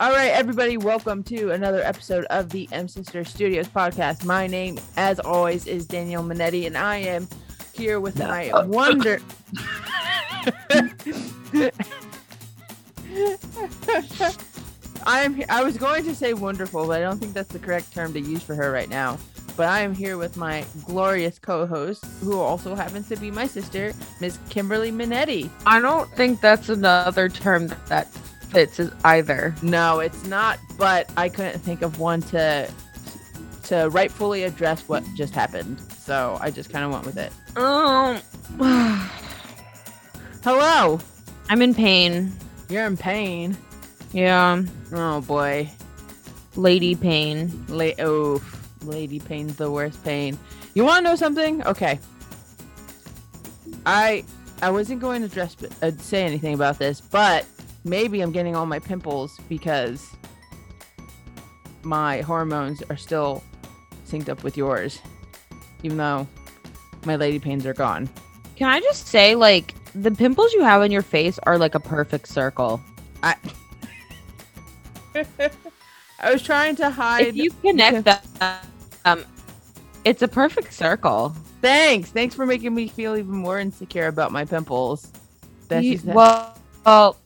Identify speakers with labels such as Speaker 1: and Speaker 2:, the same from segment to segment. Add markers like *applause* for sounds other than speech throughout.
Speaker 1: All right, everybody, welcome to another episode of the M Sister Studios podcast. My name, as always, is Danielle Minetti, and I am here with my wonder. *laughs* I am. I was going to say wonderful, but I don't think that's the correct term to use for her right now. But I am here with my glorious co-host, who also happens to be my sister, Miss Kimberly Minetti.
Speaker 2: I don't think that's another term that fits as either.
Speaker 1: No, it's not. But I couldn't think of one to to rightfully address what just happened, so I just kind of went with it.
Speaker 2: Um, *sighs*
Speaker 1: Hello,
Speaker 2: I'm in pain.
Speaker 1: you're in pain.
Speaker 2: Yeah,
Speaker 1: Oh boy,
Speaker 2: lady pain.
Speaker 1: La- oh, lady pain's the worst pain. You want to know something? Okay. I I wasn't going to address uh, say anything about this, but maybe I'm getting all my pimples because my hormones are still synced up with yours, even though my lady pains are gone.
Speaker 2: Can I just say, like, the pimples you have on your face are like a perfect circle.
Speaker 1: I *laughs* I was trying to hide.
Speaker 2: If you connect *laughs* them, um, it's a perfect circle.
Speaker 1: Thanks. Thanks for making me feel even more insecure about my pimples. That's
Speaker 2: You- well, well,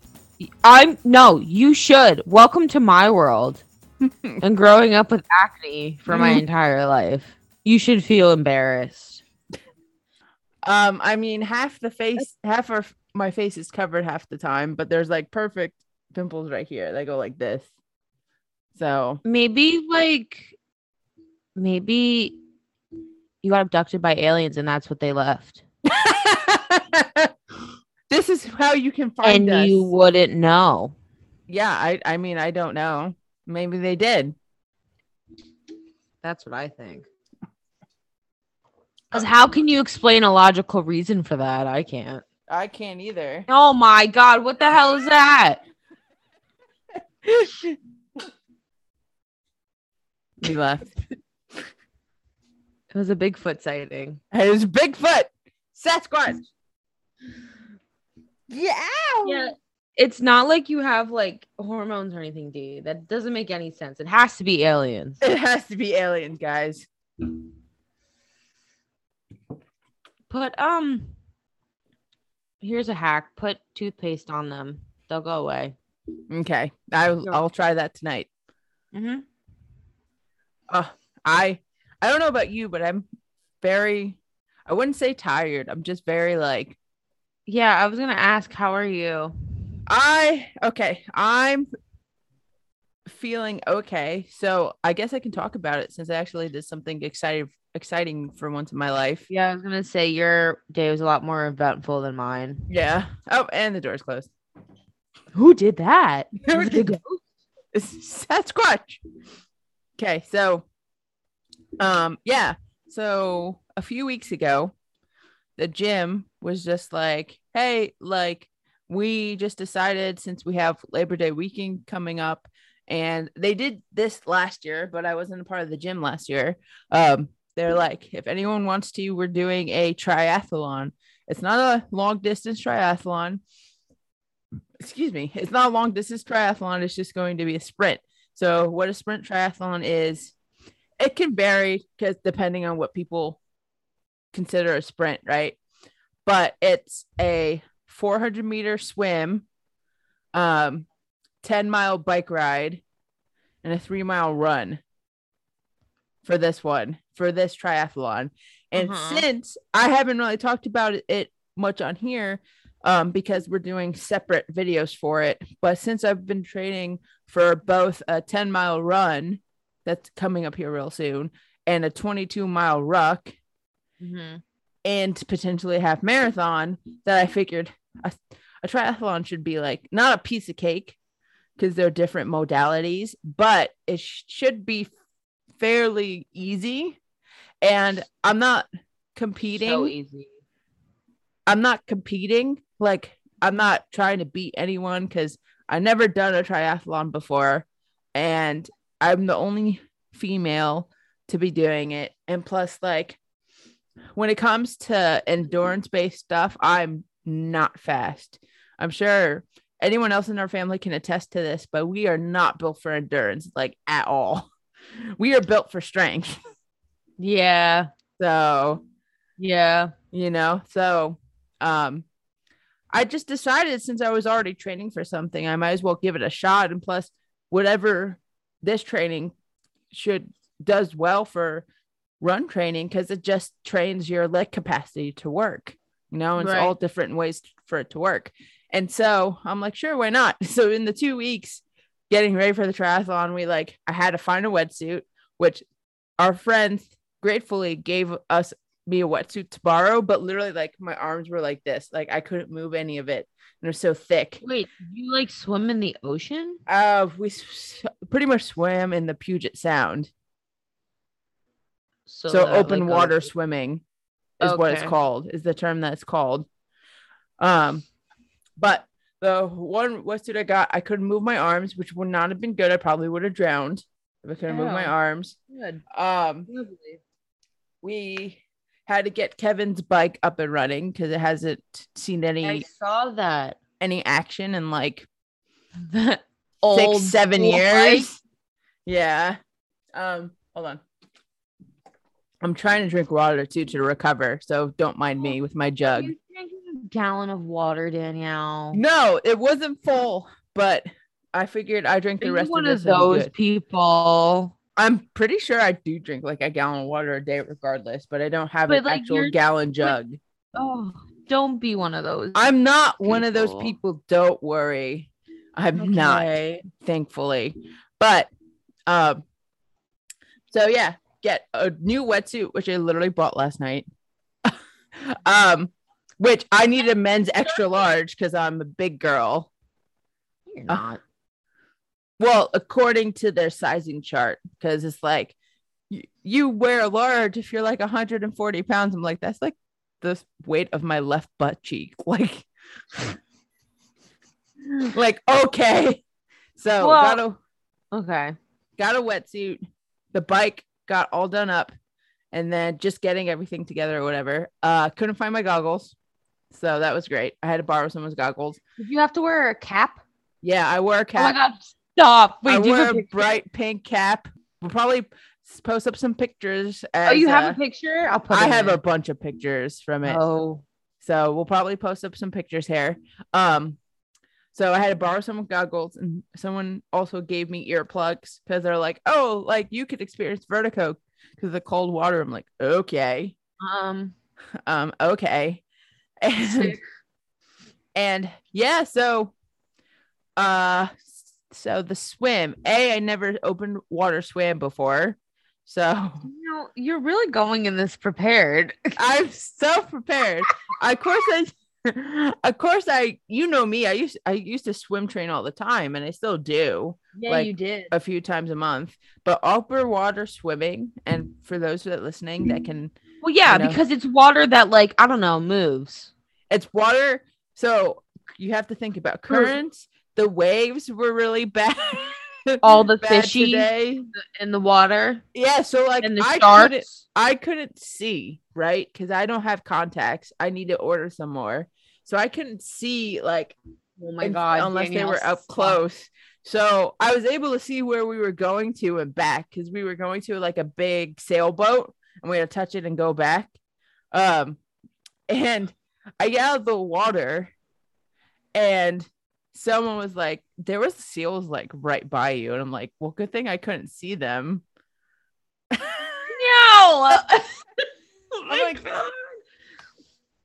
Speaker 2: I'm no. You should. Welcome to my world. *laughs* and growing up with acne for my
Speaker 1: Mhm.
Speaker 2: entire life, you should feel embarrassed.
Speaker 1: um, I mean, half the face, half of my face is covered half the time, but there's like perfect pimples right here. They go like this. So
Speaker 2: maybe like maybe you got abducted by aliens and that's what they left *laughs*
Speaker 1: this is how you can find
Speaker 2: and
Speaker 1: us.
Speaker 2: you wouldn't know
Speaker 1: Yeah, I, I mean, I don't know. Maybe they did.
Speaker 2: that's what i think because how can you explain a logical reason for that i can't
Speaker 1: I can't either.
Speaker 2: oh my god what the hell is that *laughs*
Speaker 1: We left.
Speaker 2: it was a bigfoot sighting
Speaker 1: It was Bigfoot, Sasquatch. Yeah.
Speaker 2: yeah it's not like you have like hormones or anything d that doesn't make any sense it has to be aliens
Speaker 1: It has to be aliens, guys.
Speaker 2: Put um here's a hack. Put toothpaste on them. They'll go away.
Speaker 1: Okay, I I'll try that tonight.
Speaker 2: Mm-hmm.
Speaker 1: Uh, I I don't know about you, but I'm very I wouldn't say tired. I'm just very like
Speaker 2: Yeah, I was gonna ask, how are you?
Speaker 1: I okay, I'm feeling okay. So I guess I can talk about it since I actually did something exciting exciting for once in my life.
Speaker 2: Yeah, I was gonna say your day was a lot more eventful than mine.
Speaker 1: Yeah. Oh, and the door's closed.
Speaker 2: Who did that? *laughs*
Speaker 1: Who
Speaker 2: Was it a ghost?
Speaker 1: It's Sasquatch. Okay, so um yeah. So a few weeks ago, the gym was just like, hey, like we just decided since we have Labor Day weekend coming up, and they did this last year, but I wasn't a part of the gym last year. Um, they're like, if anyone wants to, we're doing a triathlon. It's not a long distance triathlon. Excuse me, it's not a long distance triathlon. It's just going to be a sprint. So, what a sprint triathlon is, it can vary because depending on what people consider a sprint, right? But it's a 400 meter swim, um, 10 mile bike ride, and a three mile run for this one, for this triathlon. And
Speaker 2: Uh-huh.
Speaker 1: since I haven't really talked about it, much on here, um, because we're doing separate videos for it, but since I've been training for both a 10 mile run that's coming up here real soon and a 22 mile ruck,
Speaker 2: Mhm.
Speaker 1: and potentially a half marathon that I figured a, a triathlon should be like not a piece of cake because they're different modalities, but it sh- should be fairly easy. And I'm not competing.
Speaker 2: So easy.
Speaker 1: I'm not competing. Like I'm not trying to beat anyone because I've never done a triathlon before, and I'm the only female to be doing it. And plus, like when it comes to endurance based stuff, I'm not fast. I'm sure anyone else in our family can attest to this, but we are not built for endurance like at all. *laughs* We are built for strength. *laughs*
Speaker 2: Yeah.
Speaker 1: So,
Speaker 2: Yeah.
Speaker 1: you know, so um I just decided since I was already training for something, I might as well give it a shot. And plus, whatever this training should does well for run training because it just trains your leg capacity to work. You know, it's
Speaker 2: Right.
Speaker 1: all different ways for it to work. And so I'm like, sure, why not? *laughs* So in the two weeks getting ready for the triathlon, we like I had to find a wetsuit, which our friends gratefully gave us me a wetsuit to borrow, but literally like my arms were like this. Like I couldn't move any of it. And it was so thick.
Speaker 2: Wait, you like swim in the ocean?
Speaker 1: Uh we s- pretty much swam in the Puget Sound. So,
Speaker 2: that,
Speaker 1: open
Speaker 2: like,
Speaker 1: water
Speaker 2: goes-
Speaker 1: swimming is what it's called, is the term that it's called. Um, but the one wetsuit I got, I couldn't move my arms, which would not have been good. I probably would have drowned if I couldn't move my arms.
Speaker 2: Good.
Speaker 1: Um,
Speaker 2: Lovely.
Speaker 1: we had to get Kevin's bike up and running because it hasn't seen any
Speaker 2: I saw that.
Speaker 1: any action in like *laughs*
Speaker 2: That old
Speaker 1: six, seven years.
Speaker 2: bike.
Speaker 1: Yeah. Um, hold on. I'm trying to drink water too to recover, so don't mind me with my jug.
Speaker 2: You drinking a gallon of water, Danielle.
Speaker 1: No, it wasn't full, but I figured I drink the rest
Speaker 2: one
Speaker 1: of
Speaker 2: of those people.
Speaker 1: I'm pretty sure I do drink like a gallon of water a day, regardless, but I don't have
Speaker 2: But,
Speaker 1: an
Speaker 2: like,
Speaker 1: actual gallon jug.
Speaker 2: Oh, don't be one of those.
Speaker 1: I'm not one of those
Speaker 2: people.
Speaker 1: people. Don't worry. I'm not, thankfully. But um so yeah, get a new wetsuit, which I literally bought last night. *laughs* um, which I needed a men's extra large because I'm a big girl.
Speaker 2: You're
Speaker 1: Uh,
Speaker 2: not. *sighs*
Speaker 1: Well, according to their sizing chart, because it's like y- you wear a large if you're like 140 pounds. I'm like, that's like the weight of my left butt cheek. *laughs* Like, *laughs* like okay. So
Speaker 2: Well-
Speaker 1: got a
Speaker 2: Okay.
Speaker 1: got a wetsuit. The bike got all done up, and then just getting everything together or whatever. Uh, couldn't find my goggles, so that was great. I had to borrow someone's goggles.
Speaker 2: Did you have to wear a cap?
Speaker 1: Yeah, I wore a cap.
Speaker 2: Oh my god, stop. Wait,
Speaker 1: I
Speaker 2: do you
Speaker 1: wear
Speaker 2: have a
Speaker 1: bright pink cap. We'll probably post up some pictures.
Speaker 2: Oh, you have
Speaker 1: uh,
Speaker 2: a picture? I'll put
Speaker 1: I have a bunch of pictures from it.
Speaker 2: Oh.
Speaker 1: So we'll probably post up some pictures here. Um, so I had to borrow some goggles, and someone also gave me earplugs because they're like, "Oh, like you could experience vertigo because of the cold water." I'm like, "Okay,
Speaker 2: Um *laughs*
Speaker 1: um, okay," *laughs* and and yeah, so uh, so the swim. A, I never opened water swam before, so
Speaker 2: you know, you're really going in this prepared.
Speaker 1: I'm so prepared. *laughs* of course, I, *laughs* of course, I, you know me. I used, I used to swim train all the time, and I still do
Speaker 2: Yeah,
Speaker 1: Like,
Speaker 2: you did.
Speaker 1: a few times a month. But upper water swimming, and for those that are listening, that can,
Speaker 2: Well, yeah,
Speaker 1: you know.
Speaker 2: because it's water that like I don't know moves.
Speaker 1: it's water. So you have to think about currents. The waves were really *laughs* bad.
Speaker 2: All *laughs* the fishy
Speaker 1: today.
Speaker 2: in the water
Speaker 1: Yeah. So like,
Speaker 2: and the
Speaker 1: I couldn't. I couldn't see, right? Because I don't have contacts. I need to order some more. So I couldn't see like
Speaker 2: Oh my
Speaker 1: in-
Speaker 2: god!
Speaker 1: unless they were up close. So I was able to see where we were going to and back because we were going to like a big sailboat and we had to touch it and go back. Um, and I got out of the water and someone was like, there was seals like right by you. And I'm like, well, good thing I couldn't see them.
Speaker 2: No. *laughs* *laughs* oh my
Speaker 1: like,
Speaker 2: god.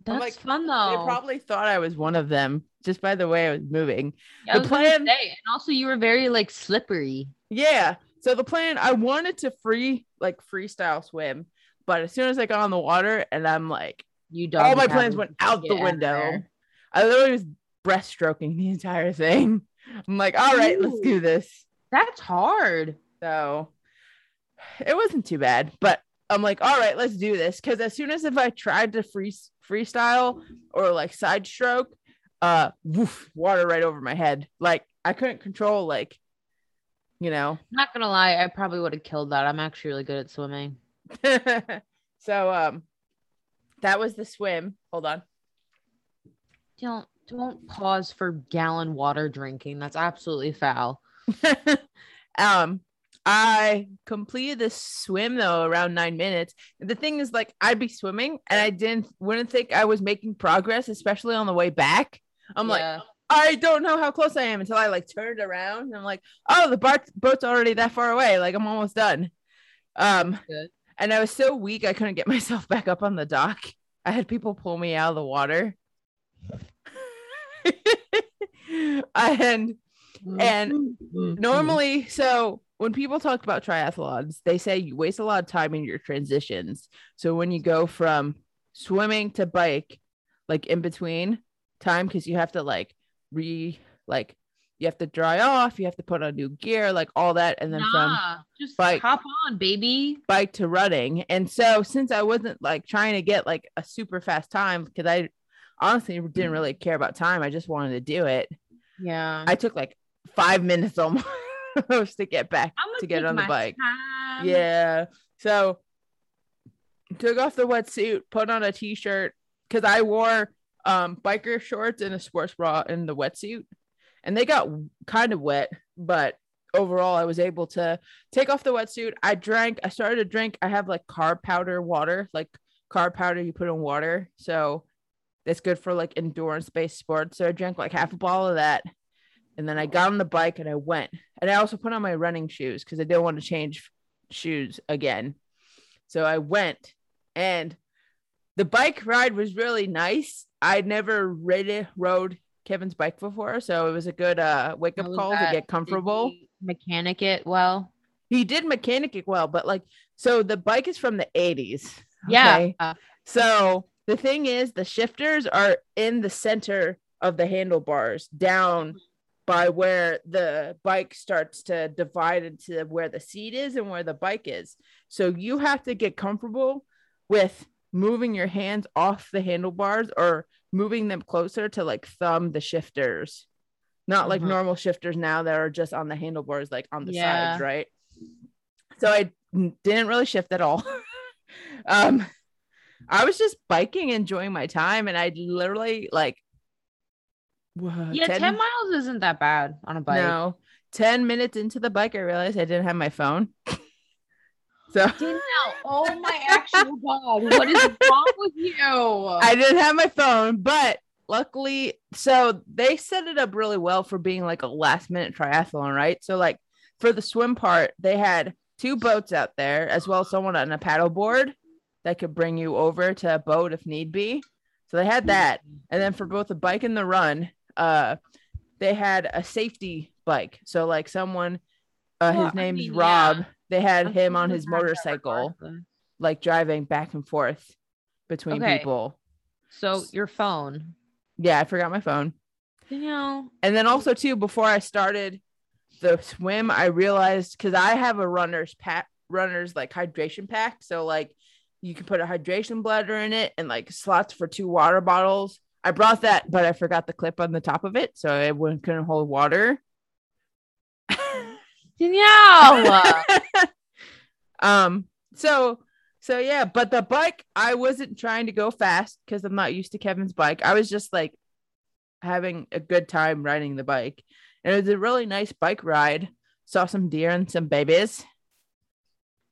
Speaker 2: That's
Speaker 1: like,
Speaker 2: fun though.
Speaker 1: They probably thought I was one of them just by the way I was moving.
Speaker 2: Yeah,
Speaker 1: the
Speaker 2: was
Speaker 1: plan-
Speaker 2: say, and also you were very like slippery.
Speaker 1: Yeah. So the plan, I wanted to free like freestyle swim, but as soon as I got on the water and I'm like,
Speaker 2: You
Speaker 1: don't.
Speaker 2: all
Speaker 1: my plans went out the window. I literally was breaststroking the entire thing. *laughs* I'm like, all right, let's do this.
Speaker 2: That's hard.
Speaker 1: So it wasn't too bad, but I'm like, all right, let's do this. Cause as soon as if I tried to free freestyle or like side stroke, uh woof, water right over my head. Like I couldn't control like, you know.
Speaker 2: Not gonna lie, I probably would have killed that. I'm actually really good at swimming. *laughs*
Speaker 1: so um that was the swim. Hold on.
Speaker 2: Don't Don't pause for gallon water drinking. That's absolutely foul. *laughs*
Speaker 1: um, I completed this swim though around nine minutes. The thing is, like, I'd be swimming and I didn't wouldn't think I was making progress, especially on the way back. I'm like, I don't know how close I am until I like turned around and I'm like, oh, the bar- boat's already that far away. Like I'm almost done. Um,
Speaker 2: Good.
Speaker 1: and I was so weak I couldn't get *laughs* myself back up on the dock. I had people pull me out of the water. *laughs* and And mm-hmm. normally, so when people talk about triathlons, they say you waste a lot of time in your transitions. So when you go from swimming to bike, like in between time, because you have to like re like you have to dry off, you have to put on new gear, like all that, and then from
Speaker 2: just
Speaker 1: bike-
Speaker 2: hop on, baby.
Speaker 1: bike to running. And so since I wasn't like trying to get like a super fast time, because I honestly didn't really care about time, I just wanted to do it.
Speaker 2: Yeah.
Speaker 1: I took like five minutes almost *laughs* to get back
Speaker 2: gonna
Speaker 1: get on the bike.
Speaker 2: time.
Speaker 1: Yeah. So took off the wetsuit, put on a t-shirt because I wore um biker shorts and a sports bra in the wetsuit. And they got kind of wet, but overall I was able to take off the wetsuit. I drank, I started to drink. I have like carb powder water, like carb powder you put in water. So that's good for like endurance based sports. So I drank like half a bottle of that. And then I got on the bike and I went. And I also put on my running shoes because I didn't want to change shoes again. So I went and the bike ride was really nice. I'd never ridden rode Kevin's bike before, so it was a good uh wake up call to
Speaker 2: that?
Speaker 1: get
Speaker 2: Did
Speaker 1: comfortable.
Speaker 2: he mechanic it well.
Speaker 1: He did mechanic it well, but like so the bike is from the 80s.
Speaker 2: Yeah.
Speaker 1: So the thing is the shifters are in the center of the handlebars down by where the bike starts to divide into where the seat is and where the bike is. So you have to get comfortable with moving your hands off the handlebars or moving them closer to like thumb the shifters. Not like
Speaker 2: Mhm.
Speaker 1: normal shifters now that are just on the handlebars, like on the
Speaker 2: Yeah.
Speaker 1: sides, right? So I didn't really shift at all. *laughs* um, I was just biking, enjoying my time, and I literally like, wha-
Speaker 2: Yeah, 10, miles isn't that bad on a bike.
Speaker 1: no, 10 minutes into the bike, I realized I didn't have my phone. *laughs* so
Speaker 2: Danielle, oh my actual god, what is wrong with you?
Speaker 1: I didn't have my phone, but luckily, so they set it up really well for being like a last minute triathlon, right? So, like for the swim part, they had two boats out there, as well as someone on a paddle board that could bring you over to a boat if need be. So they had that. And then for both the bike and the run, uh, they had a safety bike. So like someone, uh,
Speaker 2: Well,
Speaker 1: his
Speaker 2: I
Speaker 1: name's
Speaker 2: mean,
Speaker 1: Rob.
Speaker 2: yeah.
Speaker 1: They had
Speaker 2: I'm
Speaker 1: him on his motorcycle, like driving back and forth between
Speaker 2: Okay.
Speaker 1: people.
Speaker 2: So your phone.
Speaker 1: Yeah, I forgot my phone.
Speaker 2: Danielle.
Speaker 1: And then also too, before I started the swim, I realized because I have a runner's pack, runner's like hydration pack. So like you can put a hydration bladder in it and like slots for two water bottles. I brought that, but I forgot the clip on the top of it, so it wouldn't couldn't hold water.
Speaker 2: Danielle. *laughs*
Speaker 1: um. So so yeah, but the bike, I wasn't trying to go fast because I'm not used to Kevin's bike. I was just like having a good time riding the bike. And it was a really nice bike ride. Saw some deer and some babies.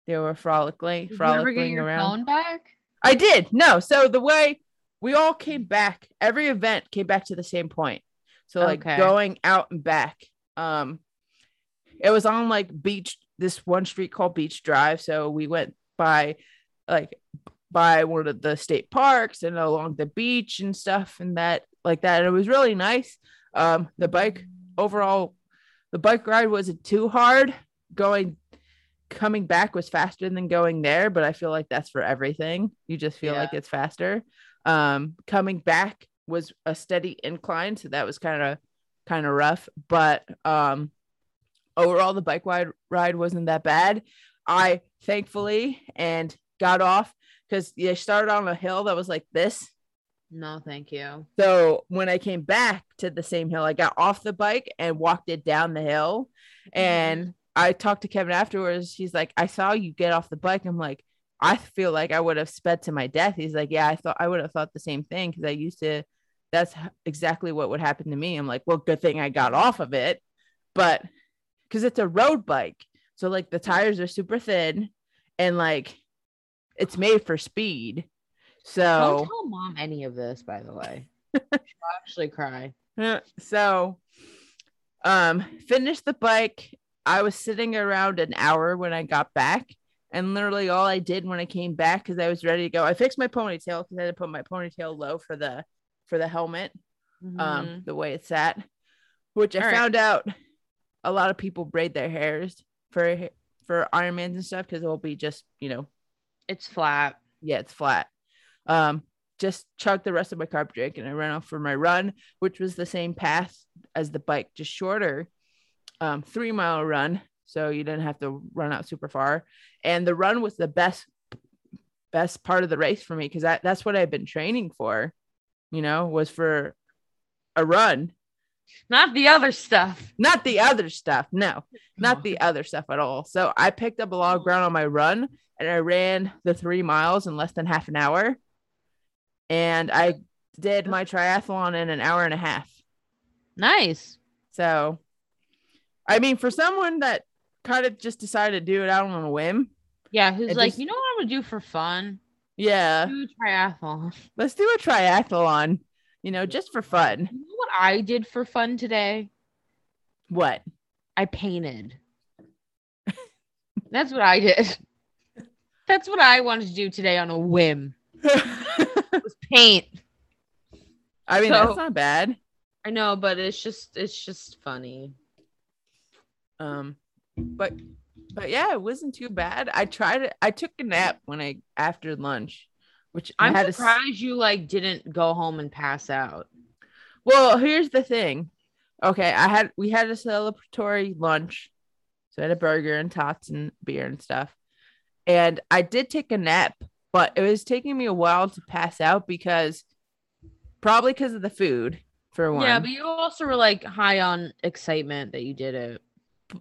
Speaker 1: They were frolicking,
Speaker 2: Did you ever get
Speaker 1: frolicking
Speaker 2: your
Speaker 1: around.
Speaker 2: phone back?
Speaker 1: I did. No. So the way we all came back, every event came back to the same point. So like
Speaker 2: Okay.
Speaker 1: going out and back. Um it was on like beach this one street called Beach Drive. So we went by like by one of the state parks and along the beach and stuff and that like that. It was really nice. Um the bike overall the bike ride wasn't too hard. Going coming back was faster than going there, but I feel like that's for everything. You just feel
Speaker 2: Yeah.
Speaker 1: like it's faster. Um, coming back was a steady incline, so that was kind of kind of rough, but um, overall the bike ride ride wasn't that bad. I thankfully and got off because they started on a hill that was like this.
Speaker 2: No, thank you.
Speaker 1: So when I came back to the same hill, I got off the bike and walked it down the hill. And I talked to Kevin afterwards. He's like, I saw you get off the bike. I'm like, I feel like I would have sped to my death. He's like, Yeah, I thought I would have thought the same thing because I used to that's exactly what would happen to me. I'm like, well, good thing I got off of it, but because it's a road bike, so like the tires are super thin, and like it's made for speed. So don't
Speaker 2: tell mom any of this, by the way. *laughs* She'll actually cry.
Speaker 1: Uh, so um finished the bike i was sitting around an hour when i got back and literally all i did when i came back because i was ready to go i fixed my ponytail because i had to put my ponytail low for the for the helmet
Speaker 2: Mhm.
Speaker 1: um the way it sat which i
Speaker 2: All right.
Speaker 1: found out a lot of people braid their hairs for for ironmans and stuff because it'll be just you know
Speaker 2: it's flat.
Speaker 1: yeah, it's flat. Um, just chugged the rest of my carb drink and I ran off for my run, which was the same path as the bike, just shorter, um, three mile run. So you didn't have to run out super far. And the run was the best, best part of the race for me because that, that's what I've been training for, you know, was for a run,
Speaker 2: Not the other stuff.
Speaker 1: not the other stuff. No, not the other stuff at all. So I picked up a lot of ground on my run and I ran the three miles in less than half an hour. And I did my triathlon in an hour and a half.
Speaker 2: Nice.
Speaker 1: So, I mean, for someone that kind of just decided to do it out on a whim,
Speaker 2: Yeah, who's like,
Speaker 1: just-
Speaker 2: you know what I'm gonna do for fun?
Speaker 1: yeah,
Speaker 2: Do a triathlon.
Speaker 1: let's do a triathlon, you know, just for fun.
Speaker 2: You know what I did for fun today?
Speaker 1: What?
Speaker 2: I painted. That's what I did. That's what I wanted to do today on a whim. *laughs* Was paint.
Speaker 1: I mean,
Speaker 2: So-
Speaker 1: that's not bad.
Speaker 2: I know, but it's just it's just funny.
Speaker 1: Um, but but yeah, it wasn't too bad. I tried it. I took a nap when I after lunch, which I
Speaker 2: I'm
Speaker 1: had to s-
Speaker 2: surprised you like didn't go home and pass out.
Speaker 1: Well, here's the thing. Okay, I had we had a celebratory lunch. So I had a burger and tots and beer and stuff. And I did take a nap, but it was taking me a while to pass out because probably because of the food for one.
Speaker 2: Yeah, but you also were like high on excitement that you did it.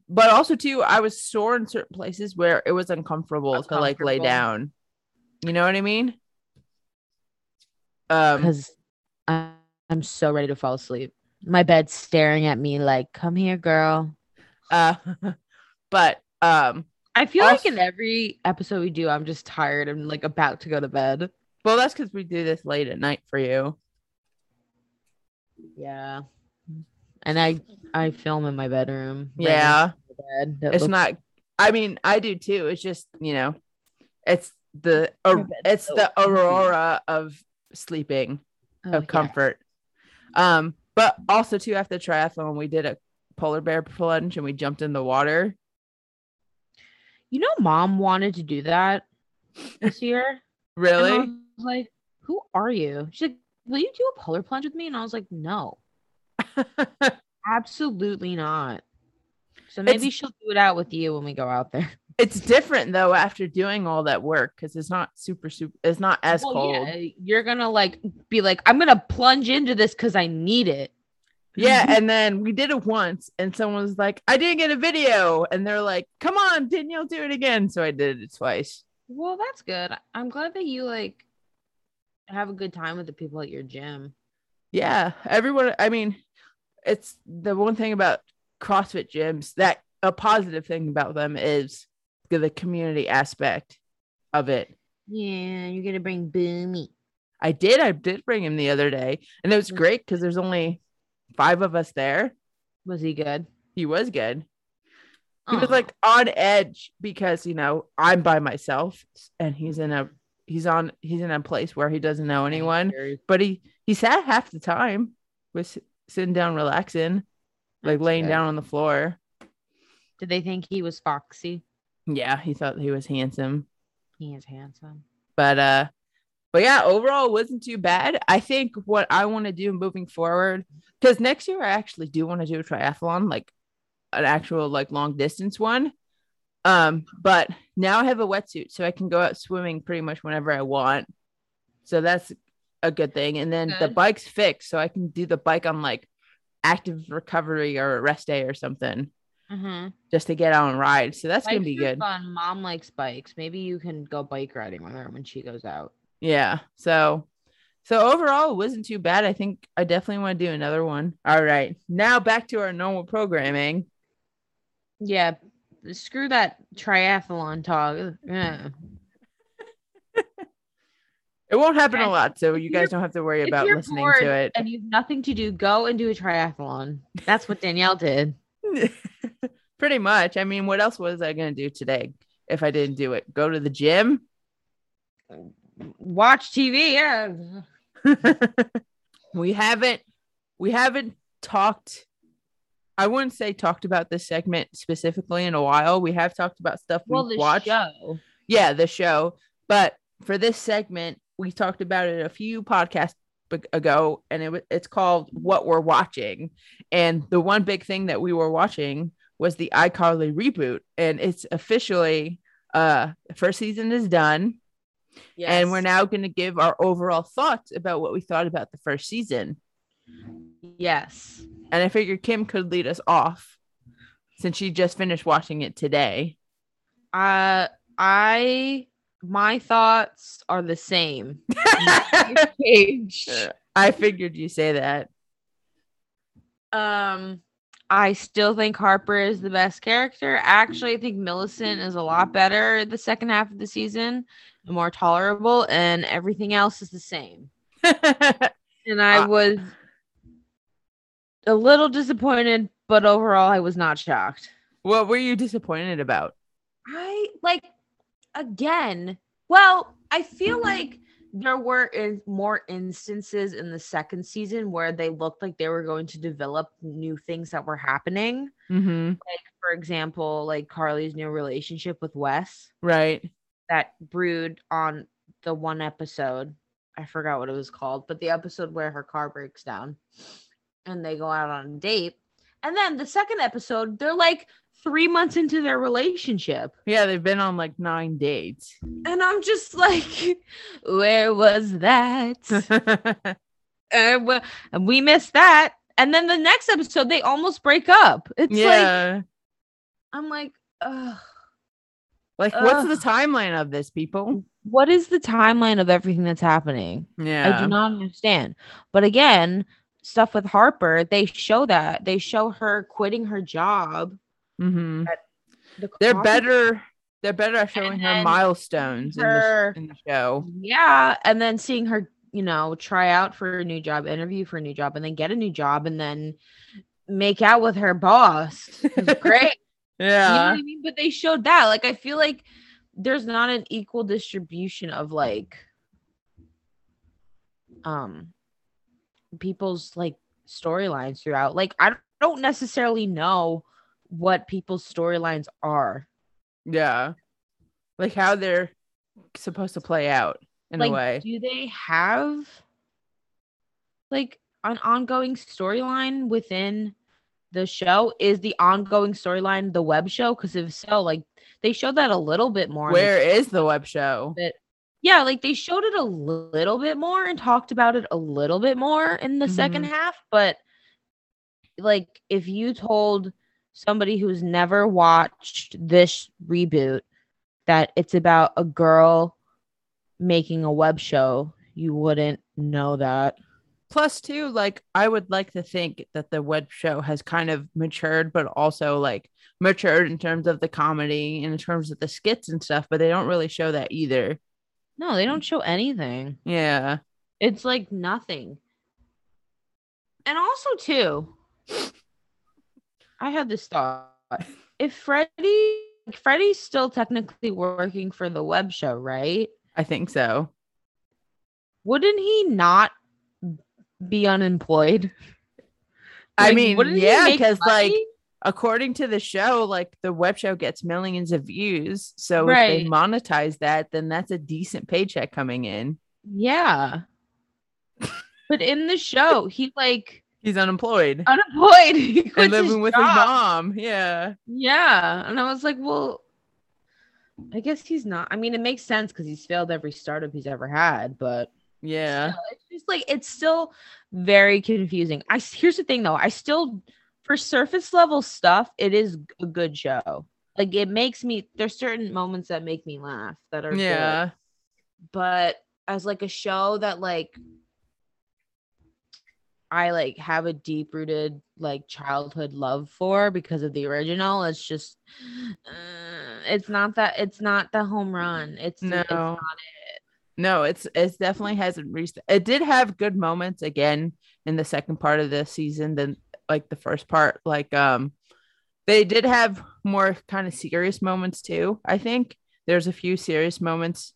Speaker 1: But also too, I was sore in certain places where it was uncomfortable, to like lay down. You know what I mean? Um
Speaker 2: Because I'm so ready to fall asleep. My bed's staring at me like, come here, girl.
Speaker 1: uh *laughs* but um
Speaker 2: I feel like in every episode we do, I'm just tired and like about to go to bed.
Speaker 1: well that's because we do this late at night for you.
Speaker 2: Yeah. And I I film in my bedroom. right
Speaker 1: Yeah.
Speaker 2: next bed
Speaker 1: it's
Speaker 2: looks-
Speaker 1: not i mean i do too it's just you know it's the
Speaker 2: Your
Speaker 1: or, it's
Speaker 2: so
Speaker 1: the
Speaker 2: comfy.
Speaker 1: aurora of sleeping
Speaker 2: Oh,
Speaker 1: of
Speaker 2: yeah.
Speaker 1: comfort um but also too after the triathlon we did a polar bear plunge and we jumped in the water
Speaker 2: You know, mom wanted to do that this year. *laughs* And I
Speaker 1: really
Speaker 2: was like, who are you? She's like, will you do a polar plunge with me? And I was like, no, absolutely not. So maybe
Speaker 1: It's-
Speaker 2: she'll do it out with you when we go out there.
Speaker 1: it's different though after doing all that work because it's not super super it's not as
Speaker 2: Well,
Speaker 1: cold
Speaker 2: yeah, you're gonna like be like, I'm gonna plunge into this because I need it.
Speaker 1: Yeah, *laughs* and then we did it once, and someone was like, "I didn't get a video," and they're like, "Come on, Danielle, do it again." So I did it twice.
Speaker 2: Well, that's good. I'm glad that you like have a good time with the people at your gym.
Speaker 1: Yeah, everyone. I mean, it's the one thing about CrossFit gyms that a positive thing about them is the, community aspect of it.
Speaker 2: Yeah, you're gonna bring Boomy.
Speaker 1: I did. I did bring him the other day, and it was great because there's only five of us there.
Speaker 2: Was he good?
Speaker 1: He was good. He
Speaker 2: Aw.
Speaker 1: was like on edge because you know I'm by myself, and he's in a he's on he's in a place where he doesn't know anyone. But he he sat half the time, was sitting down, relaxing, like
Speaker 2: That's
Speaker 1: laying
Speaker 2: good.
Speaker 1: down on the floor.
Speaker 2: Did they think he was foxy?
Speaker 1: Yeah, he thought he was handsome.
Speaker 2: He is handsome.
Speaker 1: But uh but yeah, overall it wasn't too bad. I think what I want to do moving forward, because next year I actually do want to do a triathlon, like an actual like long distance one. Um, but now I have a wetsuit, so I can go out swimming pretty much whenever I want. So that's a good thing. And then the bike's fixed, so I can do the bike on like active recovery or a rest day or something
Speaker 2: Mm-hmm.
Speaker 1: just to get out and ride. So that's gonna be good.
Speaker 2: Fun. Mom likes bikes. Maybe you can go bike riding with her when she goes out.
Speaker 1: Yeah. So So overall, it wasn't too bad. I think I definitely want to do another one. All right. Now back to our normal programming.
Speaker 2: Yeah. Screw that triathlon talk. Yeah.
Speaker 1: It won't happen a lot, so you guys don't have to worry
Speaker 2: If
Speaker 1: about listening to it.
Speaker 2: and you've nothing to do, go and do a triathlon. That's what Danielle did. *laughs*
Speaker 1: Pretty much. I mean, what else was I going to do today if I didn't do it? Go to the gym?
Speaker 2: Watch TV. Yeah. *laughs*
Speaker 1: we haven't we haven't talked I wouldn't say talked about this segment specifically in a while. We have talked about stuff we
Speaker 2: Well,
Speaker 1: watched.
Speaker 2: show.
Speaker 1: Yeah, the show. But for this segment, we talked about it a few podcasts ago, and it it's called "What We're Watching." And the one big thing that we were watching was the iCarly reboot, and it's officially uh first season is done, and we're now going to give our overall thoughts about what we thought about the first season.
Speaker 2: Yes.
Speaker 1: And I figured Kim could lead us off since she just finished watching it today.
Speaker 2: Uh, I my thoughts are the same. *laughs*
Speaker 1: I figured you say that.
Speaker 2: Um, I still think Harper is the best character. Actually, I think Millicent is a lot better the second half of the season, more tolerable, and everything else is the same. *laughs* And I
Speaker 1: Uh,
Speaker 2: was a little disappointed, but overall, I was not shocked.
Speaker 1: what were you disappointed about?
Speaker 2: I like again. Well, I feel like there were in more instances in the second season where they looked like they were going to develop new things that were happening.
Speaker 1: Mm-hmm.
Speaker 2: Like, for example, like Carly's new relationship with Wes
Speaker 1: Right.
Speaker 2: that brewed on the one episode. I forgot what it was called, but the episode where her car breaks down and they go out on a date. And then the second episode, they're like three months into their relationship.
Speaker 1: Yeah, they've been on like nine dates.
Speaker 2: And I'm just like, where was that? *laughs* Uh, and, we, missed that. And then the next episode, they almost break up. It's like. I'm like, ugh.
Speaker 1: Like, what's the timeline of this, people?
Speaker 2: What is the timeline of everything that's happening?
Speaker 1: Yeah.
Speaker 2: I do not understand. But again, stuff with Harper, they show that. They show her quitting her job.
Speaker 1: hmm
Speaker 2: The
Speaker 1: They're better. They're better at showing her milestones in the, in the show.
Speaker 2: Yeah. And then seeing her, you know, try out for a new job, interview for a new job, and then get a new job and then make out with her boss. Great. *laughs* You know
Speaker 1: Yeah.
Speaker 2: what I mean? But they showed that. Like, I feel like there's not an equal distribution of like um people's like storylines throughout. Like, I don't necessarily know what people's storylines are.
Speaker 1: Yeah. Like how they're supposed to play out in
Speaker 2: like,
Speaker 1: a way.
Speaker 2: do they have like an ongoing storyline within the show? Is the ongoing storyline the web show? Because if so, like they showed that a little bit more.
Speaker 1: Where is the web show?
Speaker 2: Yeah like they showed it a little bit more and talked about it a little bit more in the second
Speaker 1: Mhm.
Speaker 2: half but like if you told somebody who's never watched this reboot that it's about a girl making a web show you wouldn't know that
Speaker 1: Plus, too, like I would like to think that the web show has kind of matured, but also like matured in terms of the comedy and in terms of the skits and stuff. But they don't really show that either.
Speaker 2: No they don't mm. show anything
Speaker 1: Yeah.
Speaker 2: it's like nothing and also too *laughs* i had this thought if freddie like, freddie's still technically working for the web show right
Speaker 1: I think so.
Speaker 2: wouldn't he not be unemployed
Speaker 1: I
Speaker 2: Like,
Speaker 1: mean, yeah, because like? According to the show, like the web show gets millions of views. So if they monetize that, then that's a decent paycheck coming in.
Speaker 2: yeah but in the show he like
Speaker 1: He's unemployed
Speaker 2: unemployed *laughs* he
Speaker 1: and living
Speaker 2: his
Speaker 1: with his mom. Yeah.
Speaker 2: Yeah. And I was like, well, I guess he's not. I mean, it makes sense because he's failed every startup he's ever had, but
Speaker 1: Yeah.
Speaker 2: still, it's just like it's still very confusing. I here's the thing though, I still for surface level stuff, it is a good show. Like it makes me there's certain moments that make me laugh that are good.
Speaker 1: Yeah.
Speaker 2: But as like a show that like I like have a deep rooted like childhood love for because of the original. It's just uh, it's not that it's not the home run. It's
Speaker 1: No.
Speaker 2: it's not it.
Speaker 1: No, it's it's definitely hasn't reached. It did have good moments again in the second part of the season than like the first part. Like um, they did have more kind of serious moments too. I think there's a few serious moments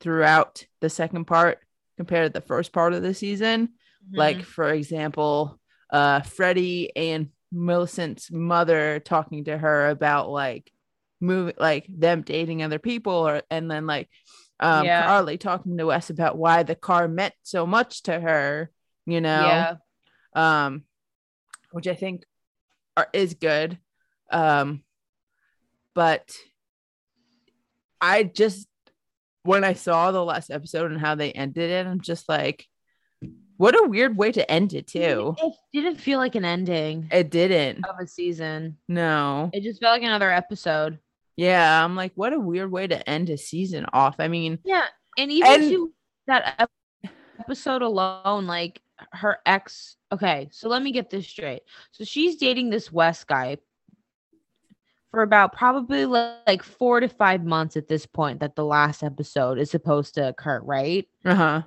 Speaker 1: throughout the second part compared to the first part of the season. Like for example, uh, Freddie and Millicent's mother talking to her about like moving, like them dating other people, or and then like um
Speaker 2: Yeah.
Speaker 1: Carly talking to us about why the car meant so much to her. You know,
Speaker 2: yeah.
Speaker 1: um, which I think are, is good. Um, but I just when I saw the last episode and how they ended it, I'm just like, what a weird way to end it too.
Speaker 2: It didn't feel like an ending
Speaker 1: It didn't.
Speaker 2: of a season.
Speaker 1: No.
Speaker 2: It just felt like another episode.
Speaker 1: Yeah, I'm like, what a weird way to end a season off. I mean,
Speaker 2: Yeah, and even
Speaker 1: And-
Speaker 2: to that episode alone, like her ex. Okay, so let me get this straight. So she's dating this Wes guy for about probably like four to five months at this point. That the last episode is supposed to occur, right?
Speaker 1: uh huh.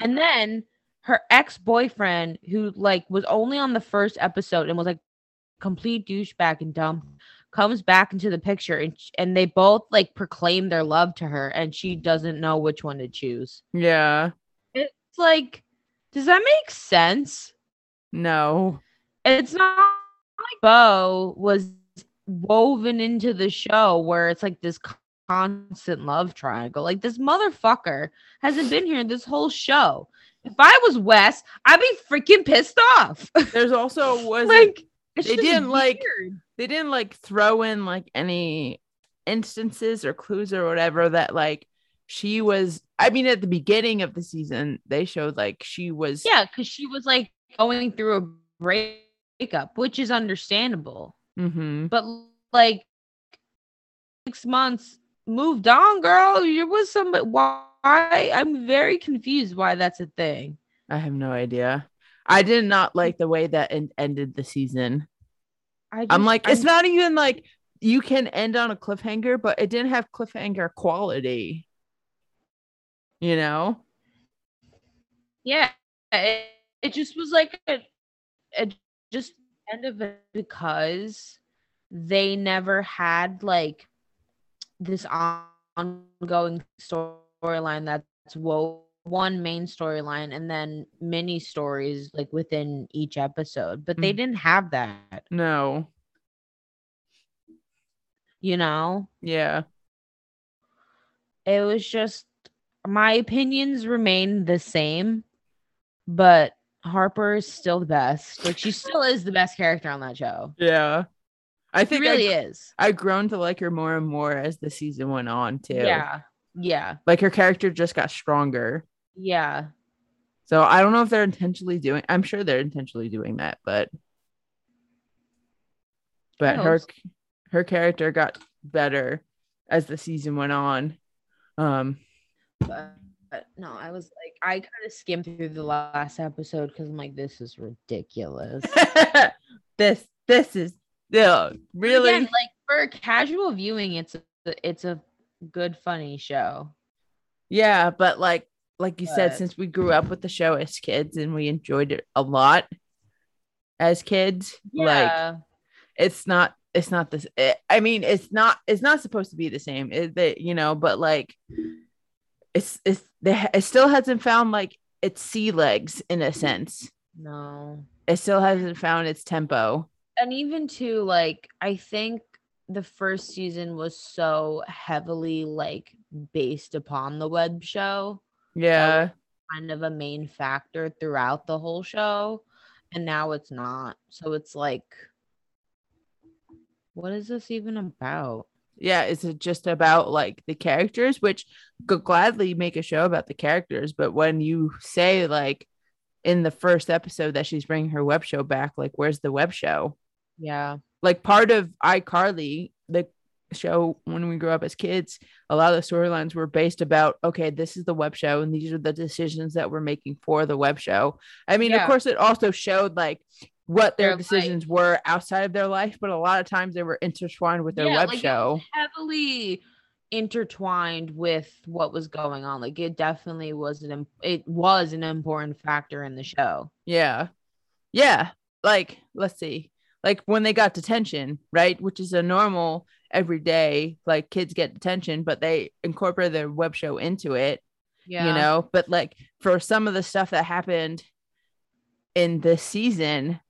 Speaker 2: And then her ex boyfriend, who like was only on the first episode and was like complete douchebag and dumb, comes back into the picture and sh- and they both like proclaim their love to her, and she doesn't know which one to choose.
Speaker 1: Yeah.
Speaker 2: It's like, does that make sense?
Speaker 1: No.
Speaker 2: It's not like Beau was woven into the show where it's like this constant love triangle. Like this motherfucker hasn't been here this whole show. If I was Wes, I'd be freaking pissed off.
Speaker 1: There's also *laughs* was
Speaker 2: like
Speaker 1: they didn't like, they didn't like throw in like any instances or clues or whatever that like she was I mean at the beginning of the season they showed like she was
Speaker 2: yeah, because she was like going through a breakup, which is understandable.
Speaker 1: hmm
Speaker 2: But like six months moved on, girl. You was somebody. Why? I'm very confused. Why that's a thing.
Speaker 1: I have no idea. I did not like the way that it ended the season.
Speaker 2: I
Speaker 1: I'm like, it's
Speaker 2: I'm-
Speaker 1: not even like you can end on a cliffhanger, but it didn't have cliffhanger quality. You know?
Speaker 2: Yeah, it, it just was like a, a just end of it because they never had like this ongoing storyline that's wo- one main storyline and then mini stories like within each episode but they
Speaker 1: Mhm.
Speaker 2: didn't have that
Speaker 1: No.
Speaker 2: you know
Speaker 1: Yeah.
Speaker 2: it was just my opinions remain the same but harper is still the best like she still is the best character on that show
Speaker 1: Yeah. I
Speaker 2: She
Speaker 1: think
Speaker 2: really
Speaker 1: I,
Speaker 2: is
Speaker 1: I've grown to like her more and more as the season went on too.
Speaker 2: yeah yeah
Speaker 1: Like her character just got stronger.
Speaker 2: yeah
Speaker 1: So I don't know if they're intentionally doing I'm sure they're intentionally doing that, but but her her character got better as the season went on. Um
Speaker 2: but, but no i was like i kind of skimmed through the last episode because i'm like this is ridiculous. *laughs*
Speaker 1: This this is yeah, really
Speaker 2: Again, like for casual viewing it's a it's a good funny show.
Speaker 1: Yeah, but like like you said, since we grew up with the show as kids and we enjoyed it a lot as kids, like it's not it's not this it, eh, i mean it's not it's not supposed to be the same it, they, you know but like it's it's they, it still hasn't found like its sea legs in a sense.
Speaker 2: No.
Speaker 1: It still hasn't found its tempo.
Speaker 2: And even too like i think the first season was so heavily like based upon the web show.
Speaker 1: Yeah.
Speaker 2: kind of a main factor throughout the whole show. And now it's not. So it's like what is this even about
Speaker 1: yeah is it just about like the characters which could gladly make a show about the characters but when you say like in the first episode that she's bringing her web show back like where's the web show
Speaker 2: yeah
Speaker 1: like part of iCarly, the show when we grew up as kids, a lot of the storylines were based about okay, this is the web show and these are the decisions that we're making for the web show. I mean,
Speaker 2: Yeah.
Speaker 1: of course, it also showed like what their
Speaker 2: Their
Speaker 1: decisions were outside of their life, but a lot of times they were intertwined with their
Speaker 2: Yeah,
Speaker 1: web
Speaker 2: like,
Speaker 1: show.
Speaker 2: heavily intertwined with what was going on. Like it definitely was an it was an important factor in the show.
Speaker 1: Yeah. Yeah. Like, let's see. Like when they got detention, right? Which is a normal everyday, like kids get detention, but they incorporate their web show into it,
Speaker 2: Yeah.
Speaker 1: you know. But like for some of the stuff that happened in this season,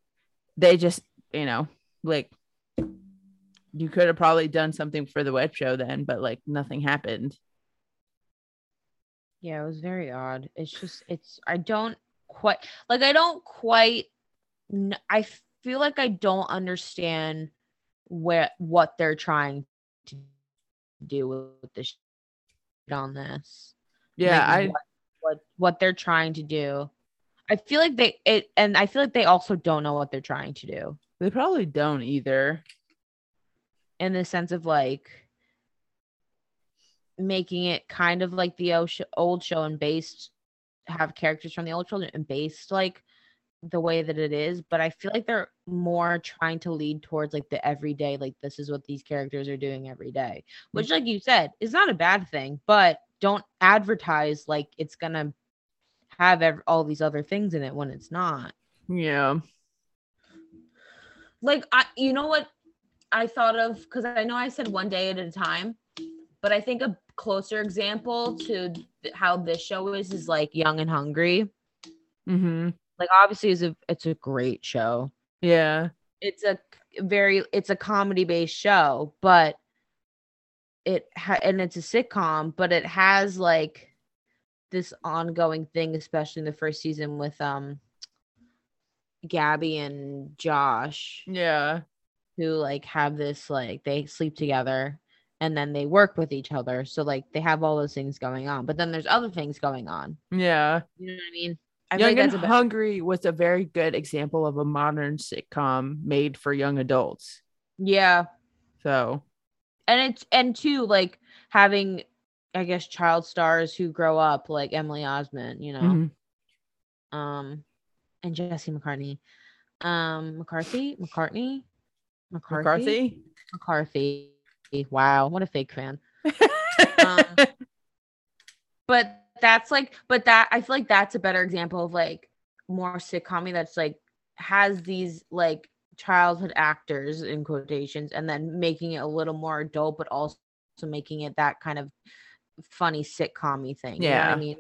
Speaker 1: they just, you know, like you could have probably done something for the web show then, but like nothing happened.
Speaker 2: Yeah, it was very odd. It's just it's I don't quite like I don't quite I feel like I don't understand where what they're trying to do with the shit on this.
Speaker 1: Yeah,
Speaker 2: Like,
Speaker 1: I
Speaker 2: what, what what they're trying to do. I feel like they it and I feel like they also don't know what they're trying to do.
Speaker 1: They probably don't either.
Speaker 2: in the sense of like making it kind of like the old show, and based have characters from the old show and based like the way that it is. But i feel like they're more trying to lead towards like the everyday like this is what these characters are doing every day. Mm-hmm. Which like you said is not a bad thing but don't advertise like it's gonna have ev- all these other things in it when it's not
Speaker 1: Yeah.
Speaker 2: like I you know what I thought of because I know I said one day at a time, but I think a closer example to th- how this show is is like Young and Hungry.
Speaker 1: Mm-hmm.
Speaker 2: Like obviously it's a it's a great show.
Speaker 1: Yeah.
Speaker 2: It's a very it's a comedy based show, but it ha- and it's a sitcom, but it has like this ongoing thing, especially in the first season with um Gabby and Josh.
Speaker 1: Yeah.
Speaker 2: who like have this like they sleep together and then they work with each other so like they have all those things going on but then there's other things going on
Speaker 1: Yeah.
Speaker 2: you know what i mean I
Speaker 1: Young and
Speaker 2: that's a bit-
Speaker 1: Hungry was a very good example of a modern sitcom made for young adults.
Speaker 2: yeah
Speaker 1: So,
Speaker 2: and it's and two like having i guess child stars who grow up like emily osment you know?
Speaker 1: Mhm.
Speaker 2: um and jesse mccartney. Um mccarthy? Mccartney? Mccarthy?
Speaker 1: McCarthy.
Speaker 2: mccarthy. Wow what a fake fan. *laughs* Um, but that's like but that i feel like that's a better example of like more sitcom that's like has these like childhood actors in quotations and then making it a little more adult but also making it that kind of funny sitcom thing you know
Speaker 1: Yeah.
Speaker 2: i mean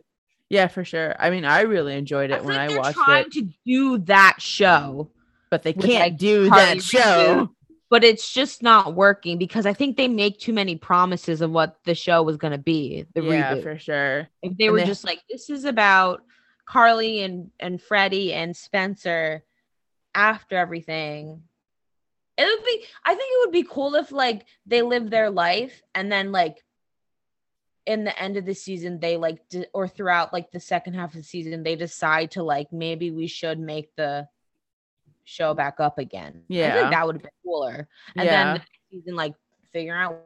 Speaker 1: yeah, for sure. I mean, I really enjoyed it
Speaker 2: feel
Speaker 1: when
Speaker 2: like
Speaker 1: I watched
Speaker 2: trying
Speaker 1: it,
Speaker 2: to do that show
Speaker 1: but they can't do that show.
Speaker 2: but it's just not working because i think they make too many promises of what the show was going to be the
Speaker 1: Yeah,
Speaker 2: reboot
Speaker 1: for sure.
Speaker 2: if they
Speaker 1: And
Speaker 2: were
Speaker 1: they-
Speaker 2: just like this is about carly and and freddie and spencer after everything it would be i think it would be cool if like they live their life and then like in the end of the season they like d- or throughout like the second half of the season they decide to like maybe we should make the show back up again i
Speaker 1: Yeah.
Speaker 2: think that would have been cooler and
Speaker 1: yeah.
Speaker 2: then the season like figure out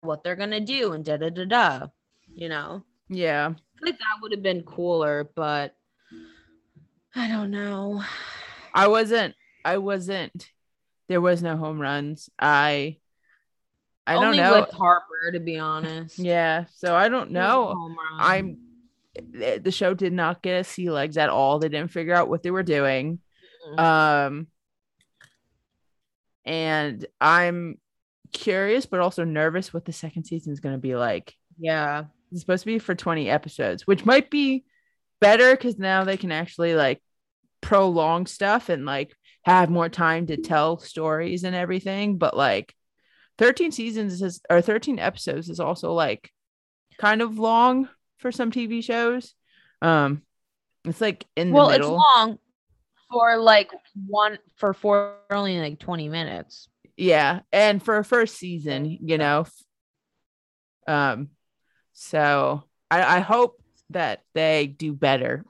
Speaker 2: what they're gonna do and da da da da you know
Speaker 1: yeah.
Speaker 2: Like that would have been cooler, but I don't know. *sighs*
Speaker 1: I wasn't I wasn't there was no home runs. I I
Speaker 2: Only
Speaker 1: don't know.
Speaker 2: with Harper, to be honest.
Speaker 1: yeah, so I don't know.
Speaker 2: a.
Speaker 1: I'm the the show did not get us sea legs at all. They didn't figure out what they were doing.
Speaker 2: Mm-mm.
Speaker 1: Um and I'm curious but also nervous what the second season is going to be like.
Speaker 2: yeah.
Speaker 1: It's supposed to be for 20 episodes, which might be better cuz now they can actually like prolong stuff and like have more time to tell stories and everything, but like 13 seasons is or 13 episodes is also like kind of long for some TV shows. Um it's like in
Speaker 2: Well,
Speaker 1: the
Speaker 2: it's long for like one for four only like 20 minutes.
Speaker 1: Yeah, and for a first season, you know. Um, so I, I hope that they do better.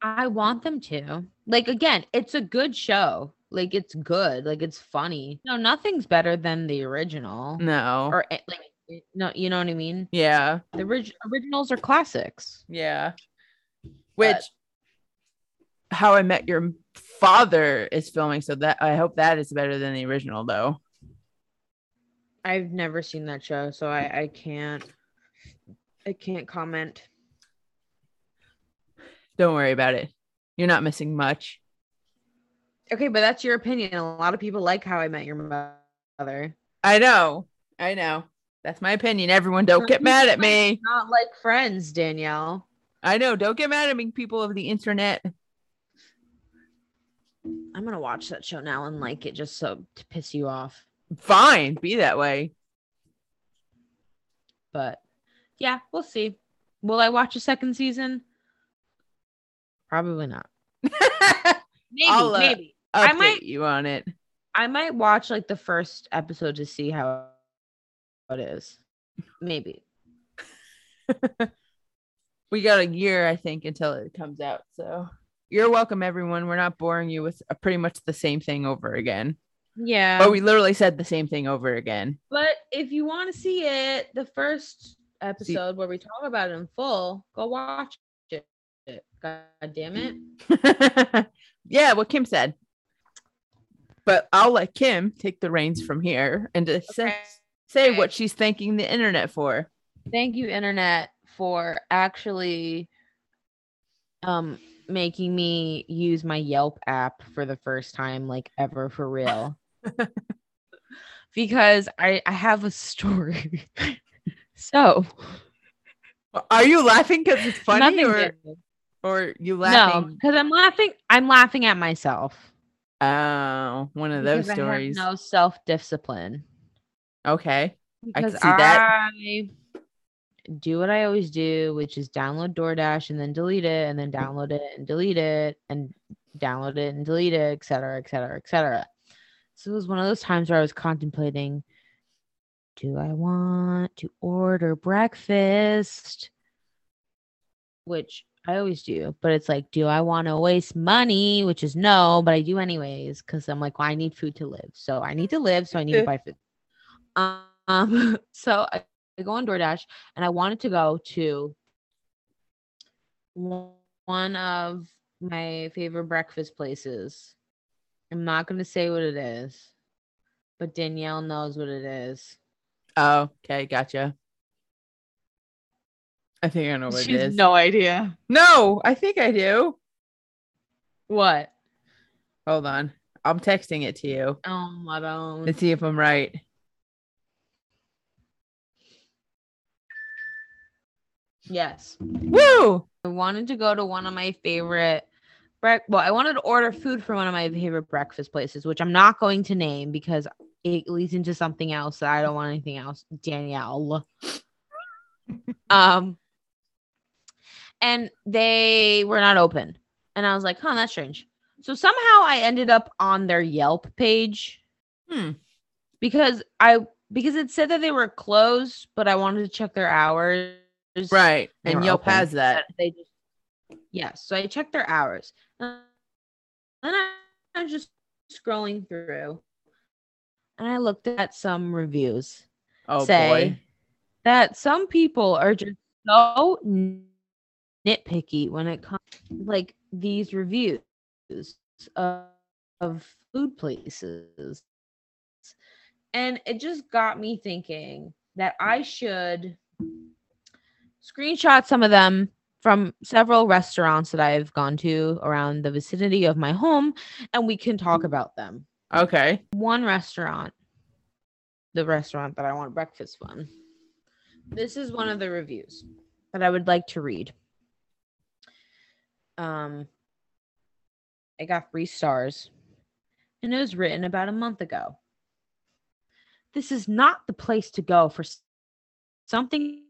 Speaker 2: I want them to. Like again, it's a good show. Like it's good. Like it's funny. No, nothing's better than the original.
Speaker 1: No.
Speaker 2: Or eh, like eh, no, you know what I mean?
Speaker 1: yeah.
Speaker 2: The orig- originals are classics.
Speaker 1: Yeah. Which
Speaker 2: But-
Speaker 1: How I Met Your Father is filming, so that I hope that is better than the original though.
Speaker 2: I've never seen that show, so I I can't I can't comment.
Speaker 1: Don't worry about it. You're not missing much.
Speaker 2: Okay, but that's your opinion. A lot of people like How I Met Your Mother.
Speaker 1: I know. I know. That's my opinion. Everyone don't get mad at me.
Speaker 2: Not like Friends, Danielle.
Speaker 1: I know. Don't get mad at me, people of the internet.
Speaker 2: I'm gonna watch that show now and like it just so to piss you off.
Speaker 1: Fine. Be that way.
Speaker 2: But yeah, we'll see. Will I watch a second season? Probably not. *laughs* Maybe,
Speaker 1: uh,
Speaker 2: maybe.
Speaker 1: Update
Speaker 2: I might-
Speaker 1: you on it.
Speaker 2: I might watch like the first episode to see how it is. Maybe. *laughs*
Speaker 1: We got a year, I think, until it comes out. So you're welcome, everyone. We're not boring you with pretty much the same thing over again.
Speaker 2: Yeah.
Speaker 1: But we literally said the same thing over again.
Speaker 2: But if you want to see it, the first episode where we talk about it in full, go watch it. God damn it. *laughs*
Speaker 1: yeah, what Kim said. But I'll let Kim take the reins from here and to say,
Speaker 2: Okay.
Speaker 1: say
Speaker 2: Okay.
Speaker 1: what she's thanking the internet for.
Speaker 2: Thank you, internet, for actually um making me use my Yelp app for the first time, like ever for real. *laughs* because I, I have a story. *laughs* so
Speaker 1: Are you laughing because it's funny or, or you
Speaker 2: no, because I'm laughing. I'm laughing at myself.
Speaker 1: Oh, one of those
Speaker 2: because I have
Speaker 1: stories.
Speaker 2: no self discipline.
Speaker 1: Okay. I can
Speaker 2: Because
Speaker 1: see that.
Speaker 2: I do what I always do, which is download DoorDash and then delete it, and then download it and delete it, and download it and delete it, et cetera, et cetera, et cetera. So it was one of those times where I was contemplating do I want to order breakfast? Which I always do, but it's like, do I want to waste money? Which is no, but I do anyways because I'm like, well, I need food to live. So I need to live, so I need to buy food. Um, *laughs* so I, I go on DoorDash and I wanted to go to one of my favorite breakfast places. I'm not going to say what it is, but Danielle knows what it is.
Speaker 1: Oh, okay, gotcha. I think I know what
Speaker 2: She
Speaker 1: it is.
Speaker 2: no idea.
Speaker 1: no, I think I do.
Speaker 2: What?
Speaker 1: Hold on. I'm texting it to you.
Speaker 2: Oh, I don't.
Speaker 1: Let's see if I'm right.
Speaker 2: yes.
Speaker 1: Woo!
Speaker 2: I wanted to go to one of my favorite break well, I wanted to order food from one of my favorite breakfast places, which I'm not going to name because it leads into something else that I don't want anything else. Danielle. *laughs* um and they were not open. And I was like, huh, that's strange. So somehow I ended up on their Yelp page
Speaker 1: Hmm.
Speaker 2: because I because it said that they were closed, but I wanted to check their hours.
Speaker 1: Right.
Speaker 2: They
Speaker 1: And Yelp
Speaker 2: open.
Speaker 1: has that.
Speaker 2: They just yes. So I checked their hours. And I, I was just scrolling through, and I looked at some reviews
Speaker 1: Oh
Speaker 2: say
Speaker 1: boy.
Speaker 2: that some people are just so nitpicky when it comes like these reviews of, of food places. And it just got me thinking that I should screenshot some of them from several restaurants that I've gone to around the vicinity of my home and we can talk about them.
Speaker 1: Okay.
Speaker 2: One restaurant, the restaurant that I want breakfast from. This is one of the reviews that I would like to read. Um I got 3 stars and it was written about a month ago. This is not the place to go for something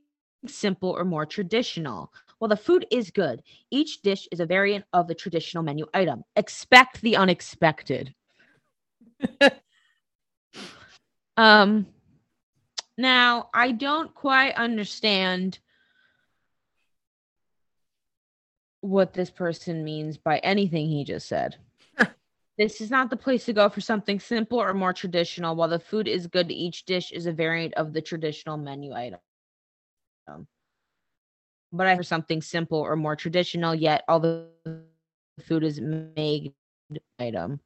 Speaker 2: simple or more traditional. While the food is good, each dish is a variant of the traditional menu item. Expect the unexpected. *laughs* um now I don't quite understand what this person means by anything he just said. *laughs* This is not the place to go for something simple or more traditional. While the food is good, each dish is a variant of the traditional menu item. But I for something simple or more traditional, yet all the food is made item.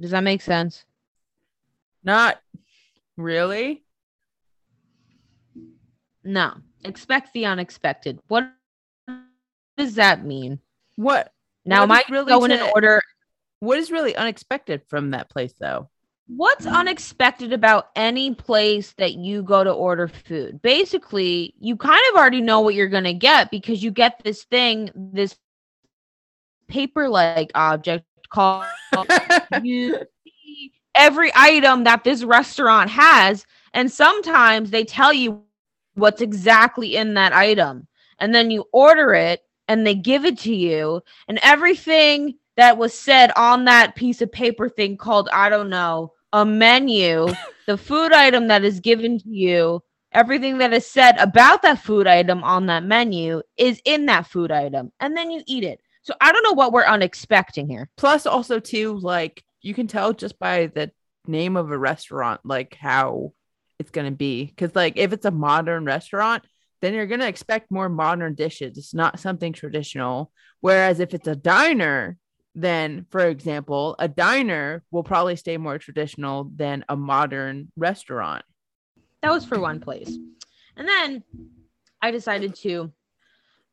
Speaker 2: Does that make sense?
Speaker 1: Not really.
Speaker 2: No. Expect the unexpected. What does that mean?
Speaker 1: What
Speaker 2: Now,
Speaker 1: What
Speaker 2: am I
Speaker 1: really
Speaker 2: going in
Speaker 1: to-
Speaker 2: order?
Speaker 1: what is really unexpected from that place though?
Speaker 2: What's unexpected about any place that you go to order food? Basically, you kind of already know what you're going to get because you get this thing, this paper like object called *laughs* you see every item that this restaurant has and sometimes they tell you what's exactly in that item and then you order it and they give it to you. And everything that was said on that piece of paper thing called i don't know a menu *laughs* the food item that is given to you everything that is said about that food item on that menu is in that food item. And then you eat it. So i don't know what we're unexpecting here.
Speaker 1: Plus, also too, like you can tell just by the name of a restaurant, like how it's gonna be. Because like if it's a modern restaurant, then you're gonna expect more modern dishes. It's not something traditional. Whereas if it's a diner, then for example, a diner will probably stay more traditional than a modern restaurant.
Speaker 2: That was for one place. And then I decided to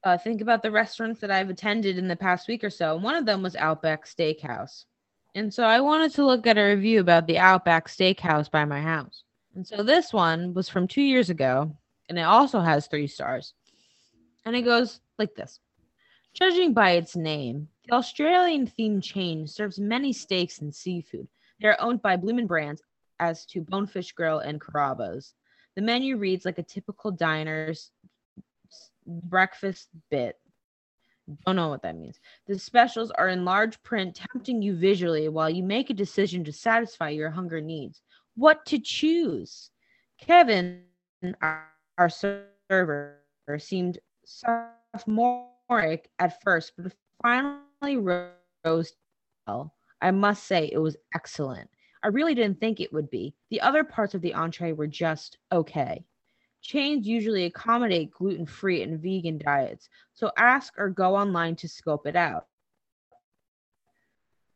Speaker 2: uh, think about the restaurants that I've attended in the past week or so. One of them was Outback Steakhouse. And so I wanted to look at a review about the Outback Steakhouse by my house. And so this one was from two years ago, and it also has three stars. And it goes like this Judging by its name, the Australian themed chain serves many steaks and seafood. They are owned by Bloomin' Brands as to Bonefish Grill and Carrabba's. The menu reads like a typical diner's breakfast bit. Don't know what that means. The specials are in large print, tempting you visually while you make a decision to satisfy your hunger needs. What to choose? Kevin, our, our server, seemed sophomoric at first, but finally rose. Well, I must say it was excellent. I really didn't think it would be. The other parts of the entree were just okay. Chains usually accommodate gluten free and vegan diets, so ask or go online to scope it out.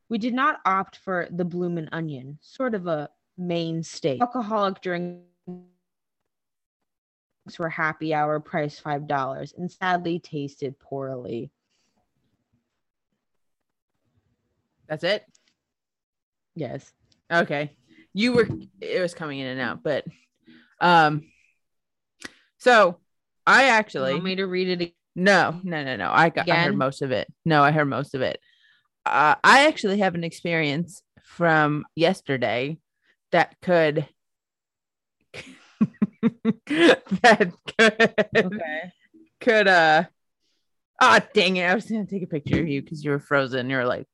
Speaker 2: We did not opt for the bloomin' onion, sort of a mainstay. Alcoholic drinks were happy hour, price $5, and sadly tasted poorly.
Speaker 1: That's it.
Speaker 2: Yes.
Speaker 1: Okay. You were it was coming in and out, but um so I
Speaker 2: You
Speaker 1: actually
Speaker 2: want me to read it? ag-
Speaker 1: no, no, no, no. I got I heard most of it. No, I heard most of it. Uh, I actually have an experience from yesterday that could *laughs* that could
Speaker 2: Okay.
Speaker 1: could uh ah dang it. I was gonna take a picture of you because you were frozen. You're like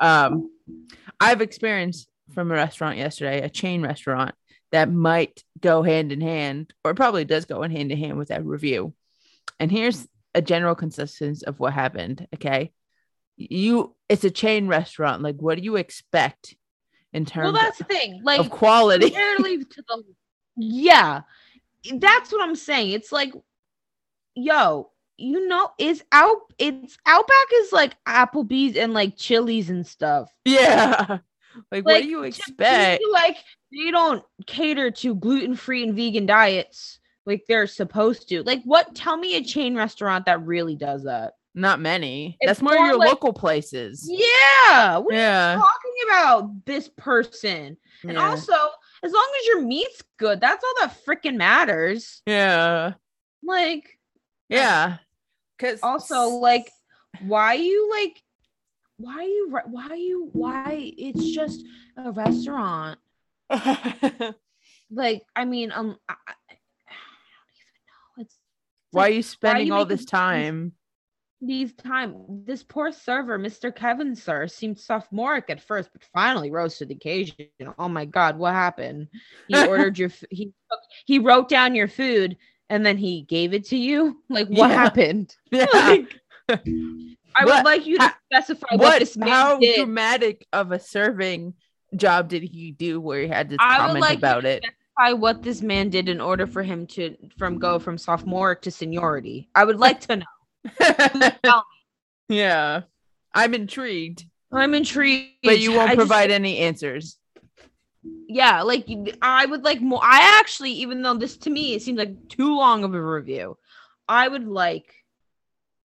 Speaker 1: um i've experienced from a restaurant yesterday a chain restaurant that might go hand in hand or probably does go in hand in hand with that review. And here's a general consistency of what happened okay? You it's a chain restaurant. Like what do you expect in terms
Speaker 2: Well, that's the thing. Like,
Speaker 1: of quality
Speaker 2: to the yeah. That's what i'm saying. It's like yo you know is out it's outback is like applebee's and like chili's and stuff. *laughs*
Speaker 1: Yeah. Like, what do you expect?
Speaker 2: like they don't cater to gluten-free and vegan diets like they're supposed to. Like what tell me a chain restaurant that really does that
Speaker 1: Not many.
Speaker 2: It's
Speaker 1: That's more,
Speaker 2: more
Speaker 1: your
Speaker 2: like-
Speaker 1: local places.
Speaker 2: yeah what are
Speaker 1: Yeah.
Speaker 2: you talking about this person and
Speaker 1: yeah.
Speaker 2: also as long as your meat's good that's all that freaking matters
Speaker 1: yeah.
Speaker 2: like
Speaker 1: Yeah. Cause
Speaker 2: also like why you like why you why you why it's just a restaurant *laughs* like i mean um I, I don't even know it's
Speaker 1: why are you spending
Speaker 2: you
Speaker 1: all this time?
Speaker 2: These time this poor server mr kevin sir seemed sophomoric at first but finally rose to the occasion oh my god what happened he *laughs* ordered your he he wrote down your food and then he gave it to you *laughs* like what
Speaker 1: Yeah.
Speaker 2: happened *laughs*
Speaker 1: Yeah.
Speaker 2: like I
Speaker 1: What-
Speaker 2: would like you to specify what,
Speaker 1: what
Speaker 2: this man
Speaker 1: how
Speaker 2: did.
Speaker 1: dramatic of a serving job did he do where he had to
Speaker 2: I would
Speaker 1: comment
Speaker 2: like
Speaker 1: about it?
Speaker 2: what this man did in order for him to from go from sophomore to seniority. I would like to know. *laughs*
Speaker 1: Yeah. I'm intrigued,
Speaker 2: I'm intrigued.
Speaker 1: but you won't
Speaker 2: I just-
Speaker 1: provide any answers.
Speaker 2: yeah, like I would like more. I actually, even though this to me it seems like too long of a review, I would like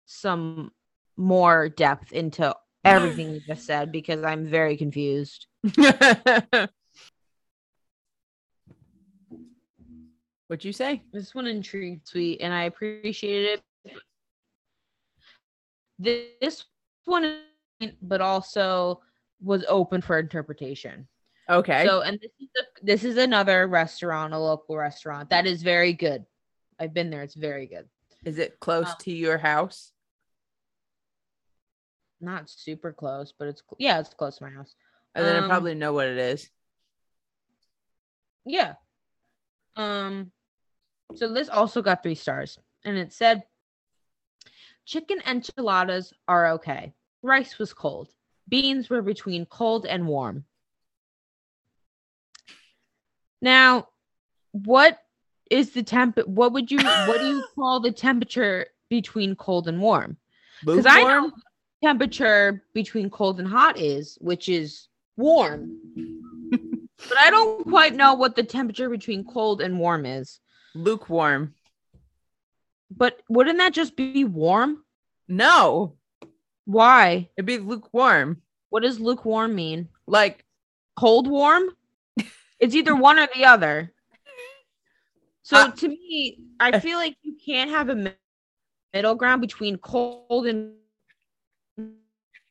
Speaker 2: some more depth into everything you just said because I'm very confused. *laughs*
Speaker 1: What'd you say?
Speaker 2: This one intrigued sweet, and I appreciated it. This one, but also was open for interpretation.
Speaker 1: Okay.
Speaker 2: So, and this is a, this is another restaurant, a local restaurant that is very good. I've been there; it's very good.
Speaker 1: Is it close
Speaker 2: um,
Speaker 1: to your house?
Speaker 2: Not super close, but it's yeah, it's close to my house.
Speaker 1: And then I
Speaker 2: um,
Speaker 1: probably know what it is.
Speaker 2: Yeah. Um. So this also got three stars, and it said, "Chicken enchiladas are okay. Rice was cold. Beans were between cold and warm." Now, what is the temp? What would you? What do you *laughs* call the temperature between cold and warm? Because I know temperature between cold and hot is, which is warm. *laughs* but I don't quite know what the temperature between cold and warm is.
Speaker 1: lukewarm.
Speaker 2: But wouldn't that just be warm?
Speaker 1: No,
Speaker 2: Why?
Speaker 1: it'd be lukewarm.
Speaker 2: What does lukewarm mean?
Speaker 1: Like
Speaker 2: Cold warm? *laughs* it's either one or the other. So
Speaker 1: Uh,
Speaker 2: to me, I feel like you can't have a middle ground between cold and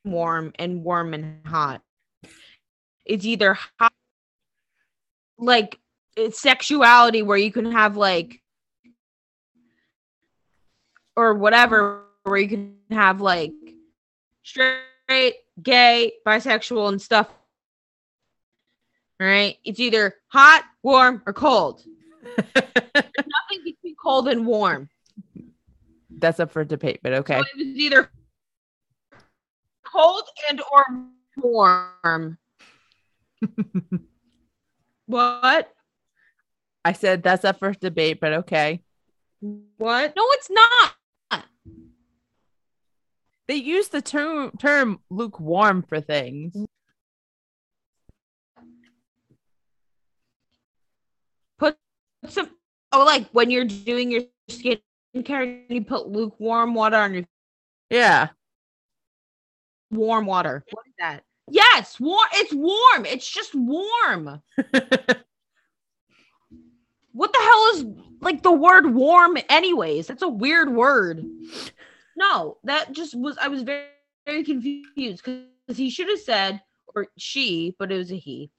Speaker 2: warm and warm and hot. It's either hot, like it's sexuality where you can have like or whatever where you can have like straight, gay, bisexual and stuff. Right? It's either hot, warm, or cold. *laughs* Nothing between cold and warm.
Speaker 1: that's up for debate, but okay.
Speaker 2: So it was either cold and or warm. *laughs* what?
Speaker 1: I said that's up for debate, but okay.
Speaker 2: What? No, it's not.
Speaker 1: They use the term term lukewarm for things.
Speaker 2: Put Some oh, like when you're doing your skincare, you put lukewarm water on your
Speaker 1: Yeah.
Speaker 2: warm water. What is that? Yes, warm. It's warm. It's just warm. *laughs* What the hell is like the word warm, anyways? That's a weird word. No, that just was. I was very, very confused because he should have said, or she, but it was a he.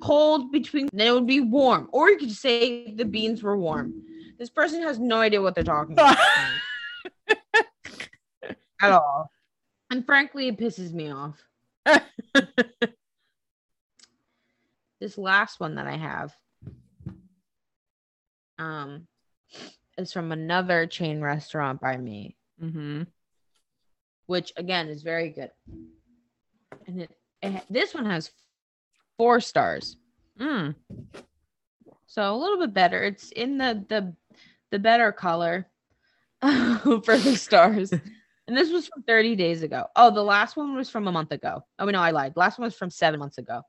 Speaker 2: Cold between, then it would be warm. Or you could say the beans were warm. This person has no idea what they're talking about *laughs* at all. And frankly, it pisses me off. *laughs* this last one that I have um is from another chain restaurant by me,
Speaker 1: hmm
Speaker 2: which again is very good. And it, it this one has four stars.
Speaker 1: Mm.
Speaker 2: So a little bit better. It's in the the the better color *laughs* for the stars. *laughs* And this was from 30 days ago. Oh, the last one was from a month ago. Oh no, I lied. The last one was from seven months ago.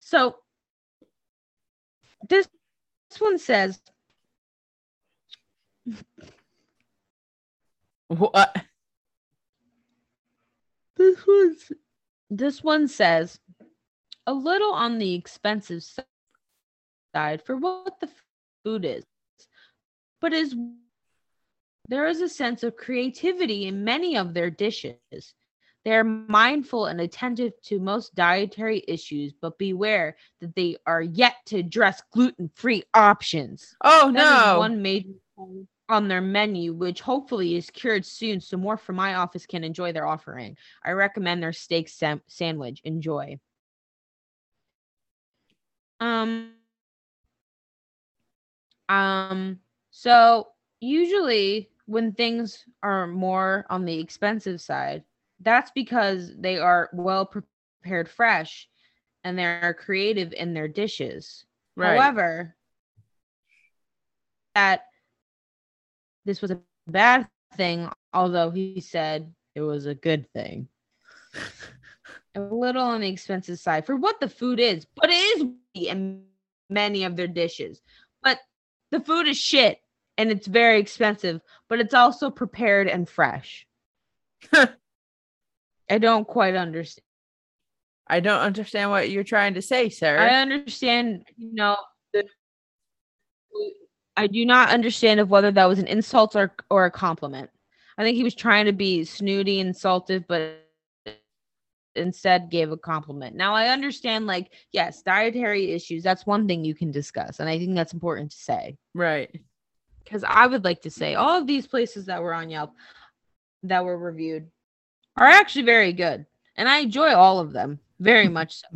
Speaker 2: So this, this one says
Speaker 1: What?
Speaker 2: Uh, this one's this one says a little on the expensive side for what the food is but is there is a sense of creativity in many of their dishes they are mindful and attentive to most dietary issues but beware that they are yet to address gluten-free options
Speaker 1: Oh
Speaker 2: that
Speaker 1: no.
Speaker 2: one major on their menu, which hopefully is cured soon, so more from my office can enjoy their offering. I recommend their steak sam- sandwich. Enjoy. Um. Um. So usually, when things are more on the expensive side, that's because they are well prepared fresh and they're creative in their dishes.
Speaker 1: Right.
Speaker 2: However, that this was a bad thing, although he said it was a good thing. *laughs* a little on the expensive side for what the food is, but it is in many of their dishes. But the food is shit and it's very expensive, but it's also prepared and fresh. *laughs* I don't quite understand.
Speaker 1: I don't understand what you're trying to say, sir.
Speaker 2: I understand, you know, the, I do not understand of whether that was an insult or or a compliment. I think he was trying to be snooty and insultive, but instead gave a compliment. Now I understand, like, yes, dietary issues, that's one thing you can discuss. And I think that's important to say.
Speaker 1: right.
Speaker 2: Because I would like to say all of these places that were on Yelp that were reviewed are actually very good. And I enjoy all of them very *laughs* much so.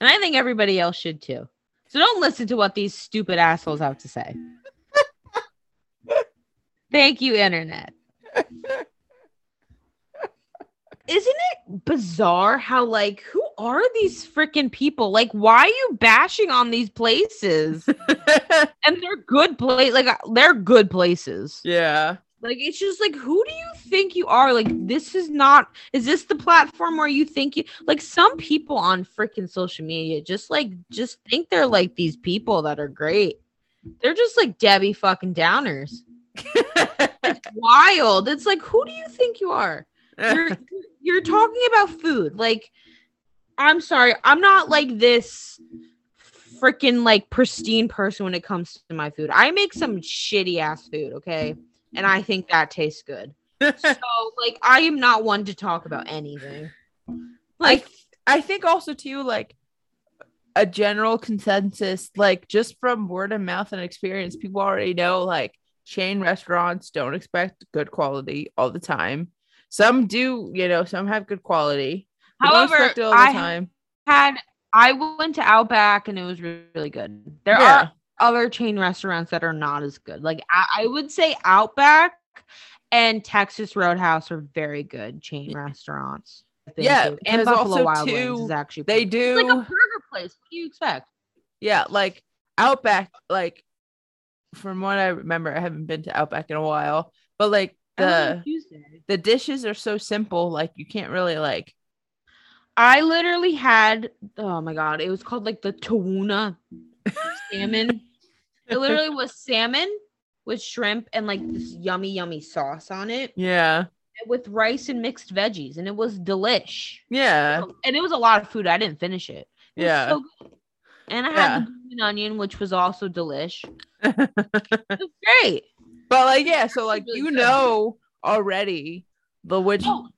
Speaker 2: And I think everybody else should too. So don't listen to what these stupid assholes have to say. *laughs* Thank you, internet. Isn't it bizarre how like who are these freaking people? Like why are you bashing on these places? *laughs* and they're good place like uh, they're good places.
Speaker 1: yeah.
Speaker 2: Like it's just like who do you think you are? Like this is not is this the platform where you think you like some people on freaking social media just like just think they're like these people that are great. They're just like Debbie fucking downers. It's *laughs* wild. It's like who do you think you are? You're *laughs* you're talking about food. Like I'm sorry, I'm not like this freaking like pristine person when it comes to my food. I make some shitty ass food, okay? And I think that tastes good. *laughs* So like I am not one to talk about anything. Like
Speaker 1: I think also too like a general consensus like just from word of mouth and experience people already know like chain restaurants don't expect good quality all the time some do you know some have good quality
Speaker 2: however,
Speaker 1: all the
Speaker 2: I
Speaker 1: time
Speaker 2: had I went to Outback and it was really, really good. There
Speaker 1: Yeah.
Speaker 2: are other chain restaurants that are not as good. Like I, I would say Outback and Texas Roadhouse are very good chain restaurants.
Speaker 1: Yeah,
Speaker 2: to. and Buffalo Wild
Speaker 1: too,
Speaker 2: Wings is actually
Speaker 1: they
Speaker 2: it's like a
Speaker 1: do
Speaker 2: burger place. What do you expect?
Speaker 1: yeah like outback like from what i remember i haven't been to outback in a while but like
Speaker 2: I went on
Speaker 1: the the dishes are so simple like you can't really like
Speaker 2: I literally had oh my god, it was called like the Toowoomba salmon. it literally was salmon with shrimp and like this yummy, yummy sauce on it
Speaker 1: yeah
Speaker 2: with rice and mixed veggies, and it was delish.
Speaker 1: yeah
Speaker 2: And it was a lot of food. I didn't finish it. It was
Speaker 1: yeah
Speaker 2: so good. And I
Speaker 1: Yeah.
Speaker 2: had the green onion, which was also delish. *laughs* It was great.
Speaker 1: but like yeah so like
Speaker 2: really
Speaker 1: you
Speaker 2: good.
Speaker 1: know already the which
Speaker 2: Oh,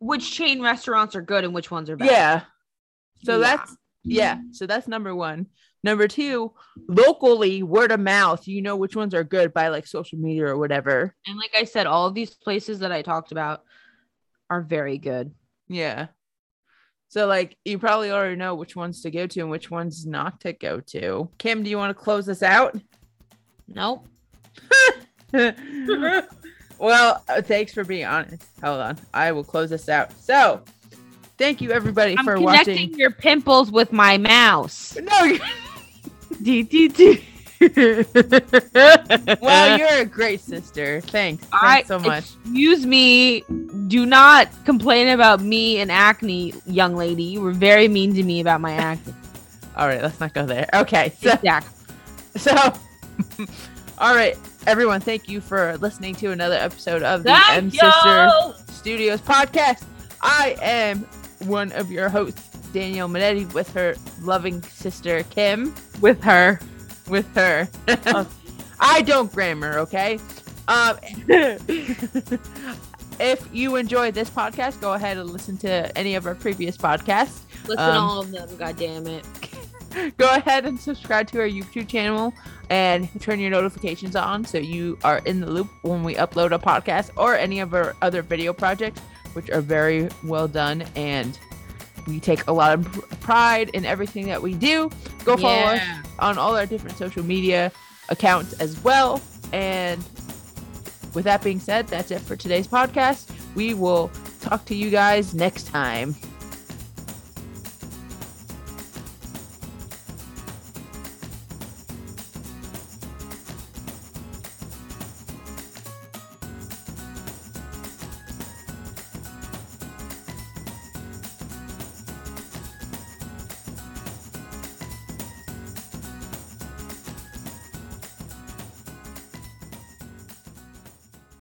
Speaker 2: which chain restaurants are good and which ones are bad?
Speaker 1: yeah so
Speaker 2: Yeah.
Speaker 1: that's yeah so that's number one number two locally word of mouth you know which ones are good by like social media or whatever
Speaker 2: And like I said, all of these places that I talked about are very good.
Speaker 1: Yeah. So like you probably already know which ones to go to and which ones not to go to. Kim, do you want to close this out?
Speaker 2: Nope. *laughs* *laughs*
Speaker 1: well, uh, thanks for being honest. Hold on. I will close this out. So, thank you everybody
Speaker 2: I'm
Speaker 1: for
Speaker 2: connecting
Speaker 1: watching.
Speaker 2: your pimples with my mouse.
Speaker 1: No, *laughs* well, *laughs* you're a great sister. Thanks. Thanks
Speaker 2: I-
Speaker 1: so much.
Speaker 2: Excuse me. Do not complain about me and acne, young lady. You were very mean to me about my acne. *laughs*
Speaker 1: All right, let's not go there. Okay. So,
Speaker 2: Exactly. *laughs*
Speaker 1: so all right, everyone, thank you for listening to another episode of the M Sister. Studios podcast. I am one of your hosts, Danielle Minetti, with her loving sister Kim.
Speaker 2: With her.
Speaker 1: With her, *laughs* I don't grammar, okay? Um, *laughs* if you enjoyed this podcast, go ahead and listen to any of our previous podcasts.
Speaker 2: Listen
Speaker 1: Um,
Speaker 2: to all of them. God damn it. *laughs*
Speaker 1: Go ahead and subscribe to our YouTube channel and turn your notifications on so you are in the loop when we upload a podcast or any of our other video projects, which are very well done and we take a lot of pride in everything that we do. Go follow us on all our different social media accounts as well. And with that being said, that's it for today's podcast. We will talk to you guys next time.